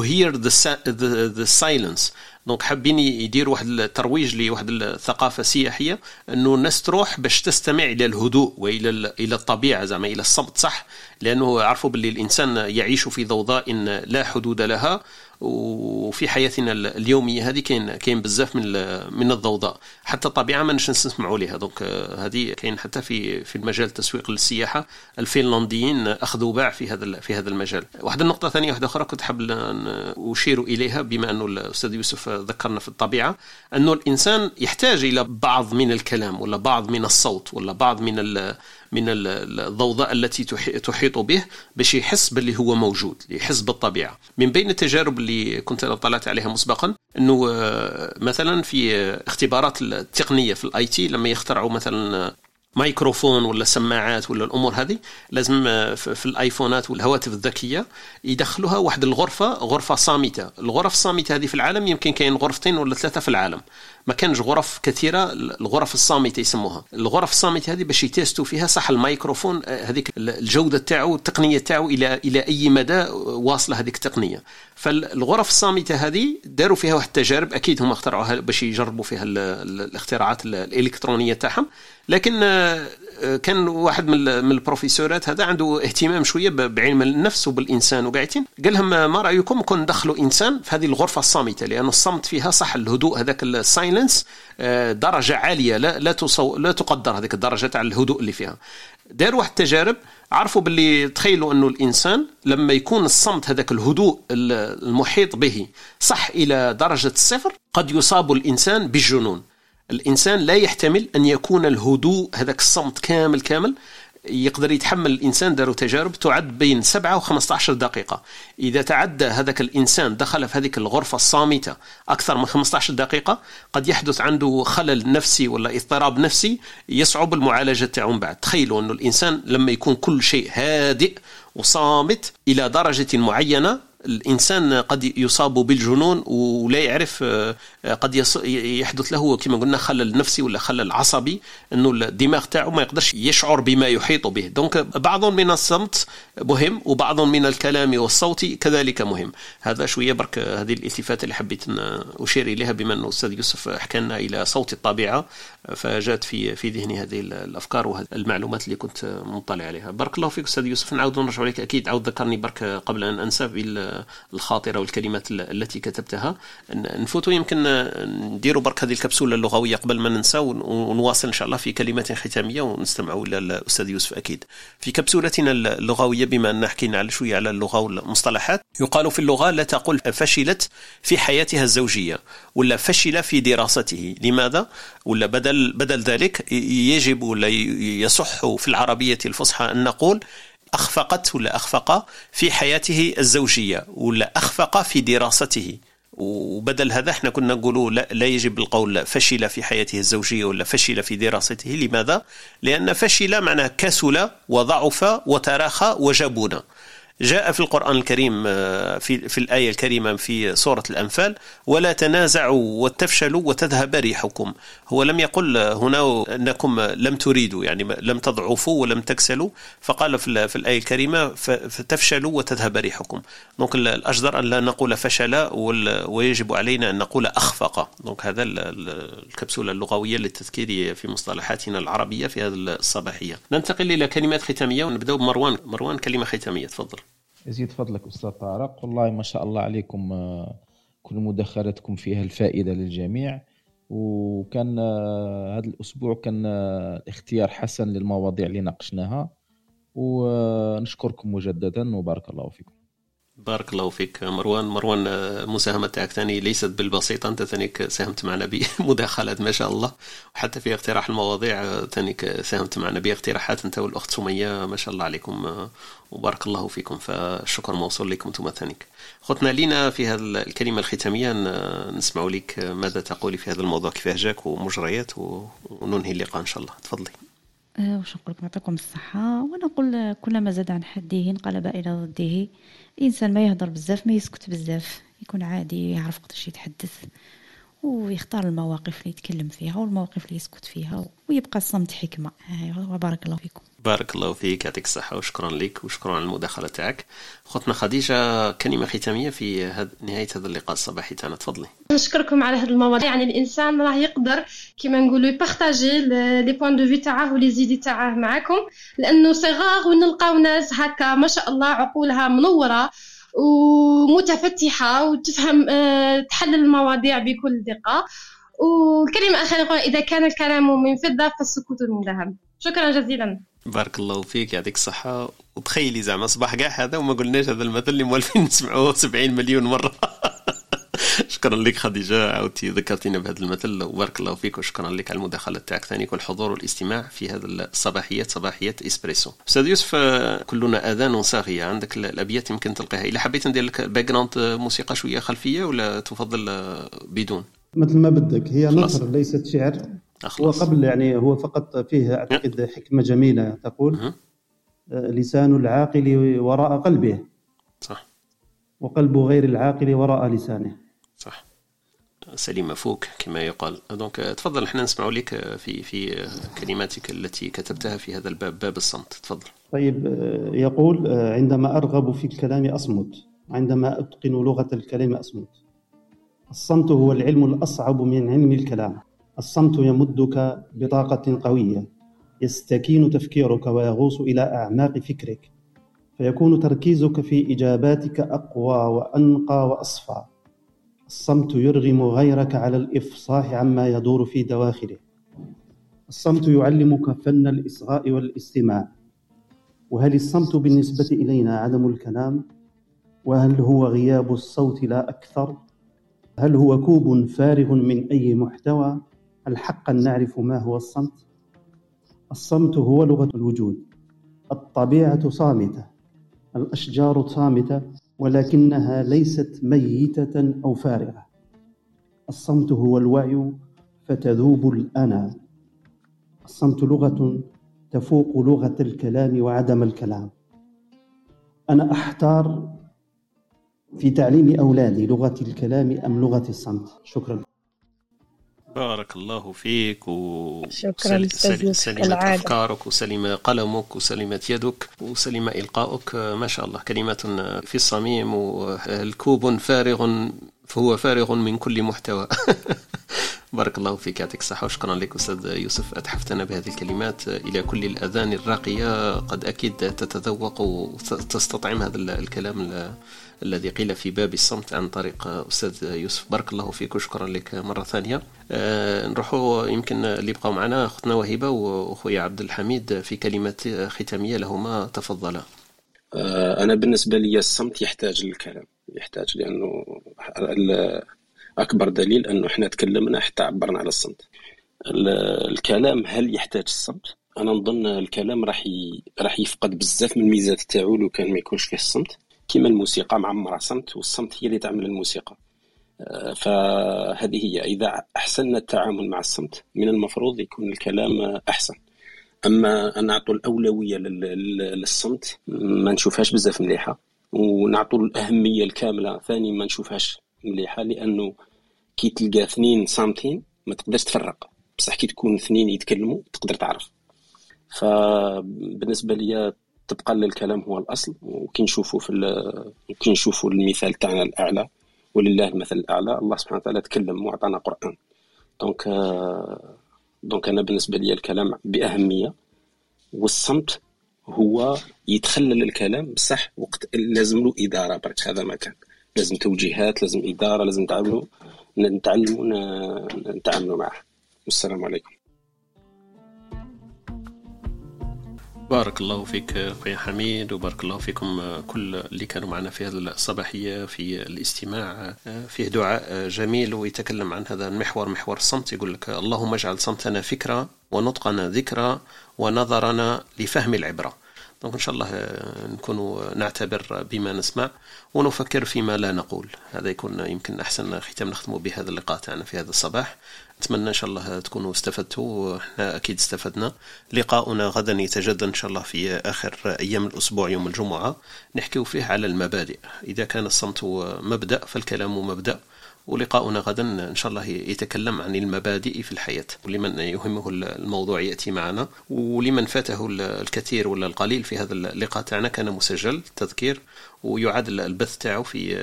hear the, the, the silence. donc حابين يديروا واحد الترويج لواحد الثقافة سياحية أنه الناس تروح باش تستمع إلى الهدوء وإلى إلى الطبيعة زعما إلى الصمت صح؟ لأنه عرفوا باللي الإنسان يعيش في ضوضاء لا حدود لها. وفي حياتنا اليومية هذه كاين كاين بزاف من من الضوضاء. حتى الطبيعة ما نش نسمعوا لها donc آه، هذه كاين حتى في في المجال التسويق للسياحة. الفنلنديين أخذوا باع في هذا في هذا المجال. واحدة النقطه ثانية واحدة أخرى كنت حاب أشير إليها بما أنه الأستاذ يوسف ذكرنا في الطبيعة أنه الإنسان يحتاج إلى بعض من الكلام ولا بعض من الصوت ولا بعض من من الضوضاء التي تحيط به باش يحس باللي هو موجود يحس بالطبيعه من بين التجارب اللي كنت طلعت عليها مسبقا إنه آه، مثلا في اختبارات التقنية في الآي تي لما يخترعوا مثلا مايكروفون ولا سماعات ولا الأمور هذه لازم آه، في الآيفونات والهواتف الذكية يدخلوها واحد الغرفة غرفة صامتة. الغرف الصامتة هذه في العالم يمكن كاين غرفتين ولا ثلاثة في العالم. ما كانش غرف كثيرة الغرف الصامتة يسموها. الغرف الصامتة هذه باش يتيستوا فيها صح الميكروفون هذيك الجودة تاعو التقنية تاعو إلى إلى أي مدى واصلة هذيك التقنية. فالغرف الصامتة هذه داروا فيها واحد التجارب أكيد هم اخترعوها باش يجربوا فيها الاختراعات الإلكترونية تاعهم. لكن آه، كان واحد من البروفيسورات هذا عنده اهتمام شوية بعلم النفس وبالإنسان. وقاعدين قال لهم ما رأيكم كون ندخلوا إنسان في هذه الغرفة الصامتة؟ لأن الصمت فيها صح الهدوء هذاك السايلنس آه، درجة عالية لا لا تصو لا تقدر هذيك الدرجة تاع الهدوء اللي فيها. داروا واحد التجارب عرفوا باللي تخيلوا أنه الإنسان لما يكون الصمت هذاك الهدوء المحيط به صح إلى درجة الصفر قد يصاب الإنسان بالجنون. الإنسان لا يحتمل أن يكون الهدوء هذاك الصمت كامل كامل يقدر يتحمل الإنسان داروا تجارب تعد بين 7 و 15 دقيقة. إذا تعدى هذاك الإنسان دخل في هذيك الغرفة الصامتة أكثر من 15 دقيقة قد يحدث عنده خلل نفسي ولا اضطراب نفسي يصعب المعالجة تاعو بعد. تخيلوا أنه الإنسان لما يكون كل شيء هادئ وصامت إلى درجة معينة الإنسان قد يصاب بالجنون ولا يعرف آه، قد يحدث له كما قلنا خلل نفسي ولا خلل عصبي إنه الدماغ تاعو ما يقدرش يشعر بما يحيط به. دونك بعض من الصمت مهم وبعض من الكلام والصوت كذلك مهم. هذا شوية برك هذه الإلتفات اللي حبيت أشير إليها بما إنه الاستاذ يوسف حكى لنا إلى صوت الطبيعة فجاءت في في ذهني هذه الأفكار والمعلومات اللي كنت مطلع عليها. بارك الله فيك أستاذ يوسف. نعاود نرجع عليك أكيد عاود ذكرني برك قبل أن أنسى بالخاطره والكلمات التي كتبتها. نفوتوا. يمكن نديروا برك هذه الكبسولة اللغوية قبل ما ننسى ونواصل إن شاء الله في كلمات ختامية ونستمعوا إلى الأستاذ يوسف أكيد. في كبسولتنا اللغوية بما أن حكينا على شوية على اللغة والمصطلحات يقال في اللغة لا تقل فشلت في حياتها الزوجية ولا فشل في دراسته. لماذا؟ ولا بدل بدل ذلك يجب ولا يصح في العربية الفصحى أن نقول أخفقت ولا أخفق في حياته الزوجية ولا أخفق في دراسته. وبدل هذا إحنا كنا نقولوا لا, لا يجب القول فشل في حياته الزوجية ولا فشل في دراسته. لماذا؟ لأن فشل معناه كسل وضعف وتراخى وجبن جاء في القرآن الكريم آه، في, في الآية الكريمة في سورة الأنفال ولا تنازعوا وتفشلوا وتذهب ريحكم. هو لم يقل هنا أنكم لم تريدوا يعني لم تضعفوا ولم تكسلوا. فقال في الآية الكريمة فتفشلوا وتذهب ريحكم. donc الأجدر أن لا نقول فشل ويجب علينا أن نقول أخفق. donc هذا الكبسولة اللغوية للتذكير في مصطلحاتنا العربية في هذه الصباحية. ننتقل إلى كلمات ختامية ونبدأ بمروان مروان كلمة ختامية تفضل. يزيد فضلك أستاذ طارق. والله ما شاء الله عليكم آه، كل مداخلتكم فيها الفائدة للجميع. وكان آه، هذا الأسبوع كان آه، اختيار حسن للمواضيع اللي ناقشناها. ونشكركم مجددا وبارك الله فيكم. بارك الله فيك مروان. مروان المساهمة تاعك ثاني ليست بالبسيطة أنت ثانيك ساهمت معنا بمداخلات ما شاء الله. وحتى في اقتراح المواضيع ثانيك ساهمت معنا باقتراحات أنت والأخت سمية ما شاء الله عليكم وبارك الله فيكم. فالشكر موصول لكم أنتم ثانيك. خطنا لينا في هذه الكلمة الختامية نسمع لك ماذا تقولي في هذا الموضوع كيفاه جاك ومجريات وننهي اللقاء إن شاء الله. تفضلي. وش نقول لكم يعطيكم الصحة. ونقول كلما زاد عن حده انقلب إلى ضده. الإنسان ما يهضر بزاف ما يسكت بزاف يكون عادي يعرف قداش يتحدث ويختار المواقف اللي يتكلم فيها والمواقف اللي يسكت فيها ويبقى الصمت حكمة. أيوة، وبارك الله فيكم. بارك الله فيك يعطيك الصحة وشكرا لك وشكرا على المداخلة تاعك. خوتنا خديجة كلمة ختامية في هد... نهاية هذا اللقاء الصباحي تاعنا. تفضلي. نشكركم على هذه المواضيع يعني الإنسان راه يقدر كيما نقولوا ي partager les points de vue تاعه و les idées تاعه معاكم لأنه صغار ونلقاو ناس هكا ما شاء الله عقولها منورة ومتفتحة وتفهم آه، تحلل المواضيع بكل دقة. وكلمة أخيرة إذا كان الكلام من فضة فالسكوت من ذهب. شكرا جزيلا. بارك الله فيك يعطيك الصحة. وتخيلي زعما صباح كاع هذا وما قلناش هذا المثل اللي موالفين نسمعوه 70 مليون مرة. شكرا لك خديجة عاودتي ذكرتينا بهذا المثل وبارك الله فيك وشكرا لك على المداخلة تاعك ثاني والحضور والاستماع في هذا الصباحيات صباحيات إسبريسو. أستاذ يوسف كلنا آذان صاغية عندك الأبيات يمكن تلقيها. إلا حبيت ندير لك background موسيقى شوية خلفية ولا تفضل بدون؟ مثل ما بدك. هي نثر ليست شعر. هو قبل يعني هو فقط فيه أعتقد حكمة جميلة تقول لسان العاقل وراء قلبه. صح. وقلب غير العاقل وراء لسانه. صح. سليم فوك كما يقال. دونك تفضل إحنا نسمع لك في في كلماتك التي كتبتها في هذا الباب باب الصمت. تفضل. طيب يقول عندما أرغب في الكلام أصمت. عندما أتقن لغة الكلام أصمت. الصمت هو العلم الأصعب من علم الكلام. الصمت يمدك بطاقة قوية يستكين تفكيرك ويغوص إلى أعماق فكرك فيكون تركيزك في إجاباتك أقوى وأنقى وأصفى. الصمت يرغم غيرك على الإفصاح عما يدور في دواخله. الصمت يعلمك فن الإصغاء والاستماع. وهل الصمت بالنسبة إلينا عدم الكلام؟ وهل هو غياب الصوت لا أكثر؟ هل هو كوب فارغ من أي محتوى؟ هل حقا نعرف ما هو الصمت. الصمت هو لغة الوجود. الطبيعة صامتة. الأشجار صامتة ولكنها ليست ميتة أو فارغة. الصمت هو الوعي فتذوب الأنا. الصمت لغة تفوق لغة الكلام وعدم الكلام. أنا أحتار في تعليم أولادي لغة الكلام أم لغة الصمت؟ شكرا. بارك الله فيك وسلمت أفكارك وسلم قلمك وسلمت يدك وسلم إلقاؤك. ما شاء الله. كلمات في الصميم والكوب فارغ فهو فارغ من كل محتوى. بارك الله فيك يعطيك الصحة وشكرا لك أستاذ يوسف. أتحفتنا بهذه الكلمات إلى كل الأذان الراقية. قد أكيد تتذوق وتستطعم هذا الكلام الذي قيل في باب الصمت عن طريق أستاذ يوسف. بارك الله فيك وشكرا لك مرة ثانية. أه نروحوا يمكن اللي بقوا معنا أختنا وهبة وأخويا عبد الحميد في كلمات ختامية لهما. تفضلا. أه أنا بالنسبة لي الصمت يحتاج للكلام يحتاج لأنه أكبر دليل أنه إحنا تكلمنا حتى عبرنا على الصمت. الكلام هل يحتاج الصمت؟ أنا نظن الكلام راح ي... راح يفقد بزاف من الميزات تاعو لو كان ما يكونش فيه الصمت. كما الموسيقى معمرة صمت والصمت هي اللي تعمل الموسيقى. آه، فهذه هي. إذا أحسننا التعامل مع الصمت من المفروض يكون الكلام أحسن. أما أن نعطوا الأولوية للصمت ما نشوفهاش بزاف مليحة. ونعطوا الأهمية الكاملة ثاني ما نشوفهاش مليحة لأنه كي تلقى اثنين صامتين ما تقدرش تفرق. بصح كي تكون اثنين يتكلموا تقدر تعرف. فبالنسبة لي تبقى الكلام هو الأصل وكي نشوفوا في كي نشوفوا المثال تاعنا الأعلى ولله المثل الأعلى الله سبحانه وتعالى تكلم وأعطانا قرآن. donc donc أنا بالنسبة لي الكلام بأهمية والصمت هو يتخلل الكلام بصح وقت لازم له إدارة برك هذا ما كان. لازم توجيهات لازم إدارة لازم نتعلموا نتعلموا نتعاملوا معه. والسلام عليكم. بارك الله فيك اخويا حميد وبارك الله فيكم كل اللي كانوا معنا في هذه الصباحية في الاستماع فيه دعاء جميل ويتكلم عن هذا المحور محور الصمت يقول لك اللهم اجعل صمتنا فكرة ونطقنا ذكرى ونظرنا لفهم العبرة. دونك إن شاء الله نكون نعتبر بما نسمع ونفكر فيما لا نقول. هذا يكون يمكن أحسن ختام نختم بهذا اللقاء تاعنا في هذا الصباح. نتمنى إن شاء الله تكونوا استفدتوا إحنا أكيد استفدنا. لقاؤنا غدا يتجدد إن شاء الله في آخر أيام الأسبوع يوم الجمعة. نحكي فيه على المبادئ. إذا كان الصمت مبدأ فالكلام مبدأ. ولقاؤنا غدا إن شاء الله يتكلم عن المبادئ في الحياة. ولمن يهمه الموضوع يأتي معنا. ولمن فاته الكثير ولا القليل في هذا اللقاء تاعنا كان مسجل تذكير. ويعاد البث تاعه في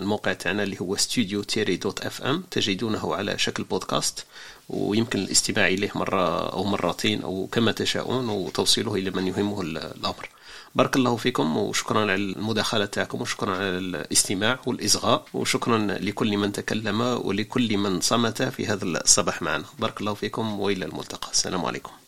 الموقع تاعنا اللي هو ستوديو تيري dot FM تجدونه على شكل بودكاست. ويمكن الاستماع إليه مرة أو مرتين أو كما تشاءون. وتوصيله إلى من يهمه الأمر. بارك الله فيكم وشكرا على المداخلة تاعكم وشكرا على الاستماع والإصغاء وشكرا لكل من تكلم ولكل من صمت في هذا الصباح معنا. بارك الله فيكم وإلى الملتقى. السلام عليكم.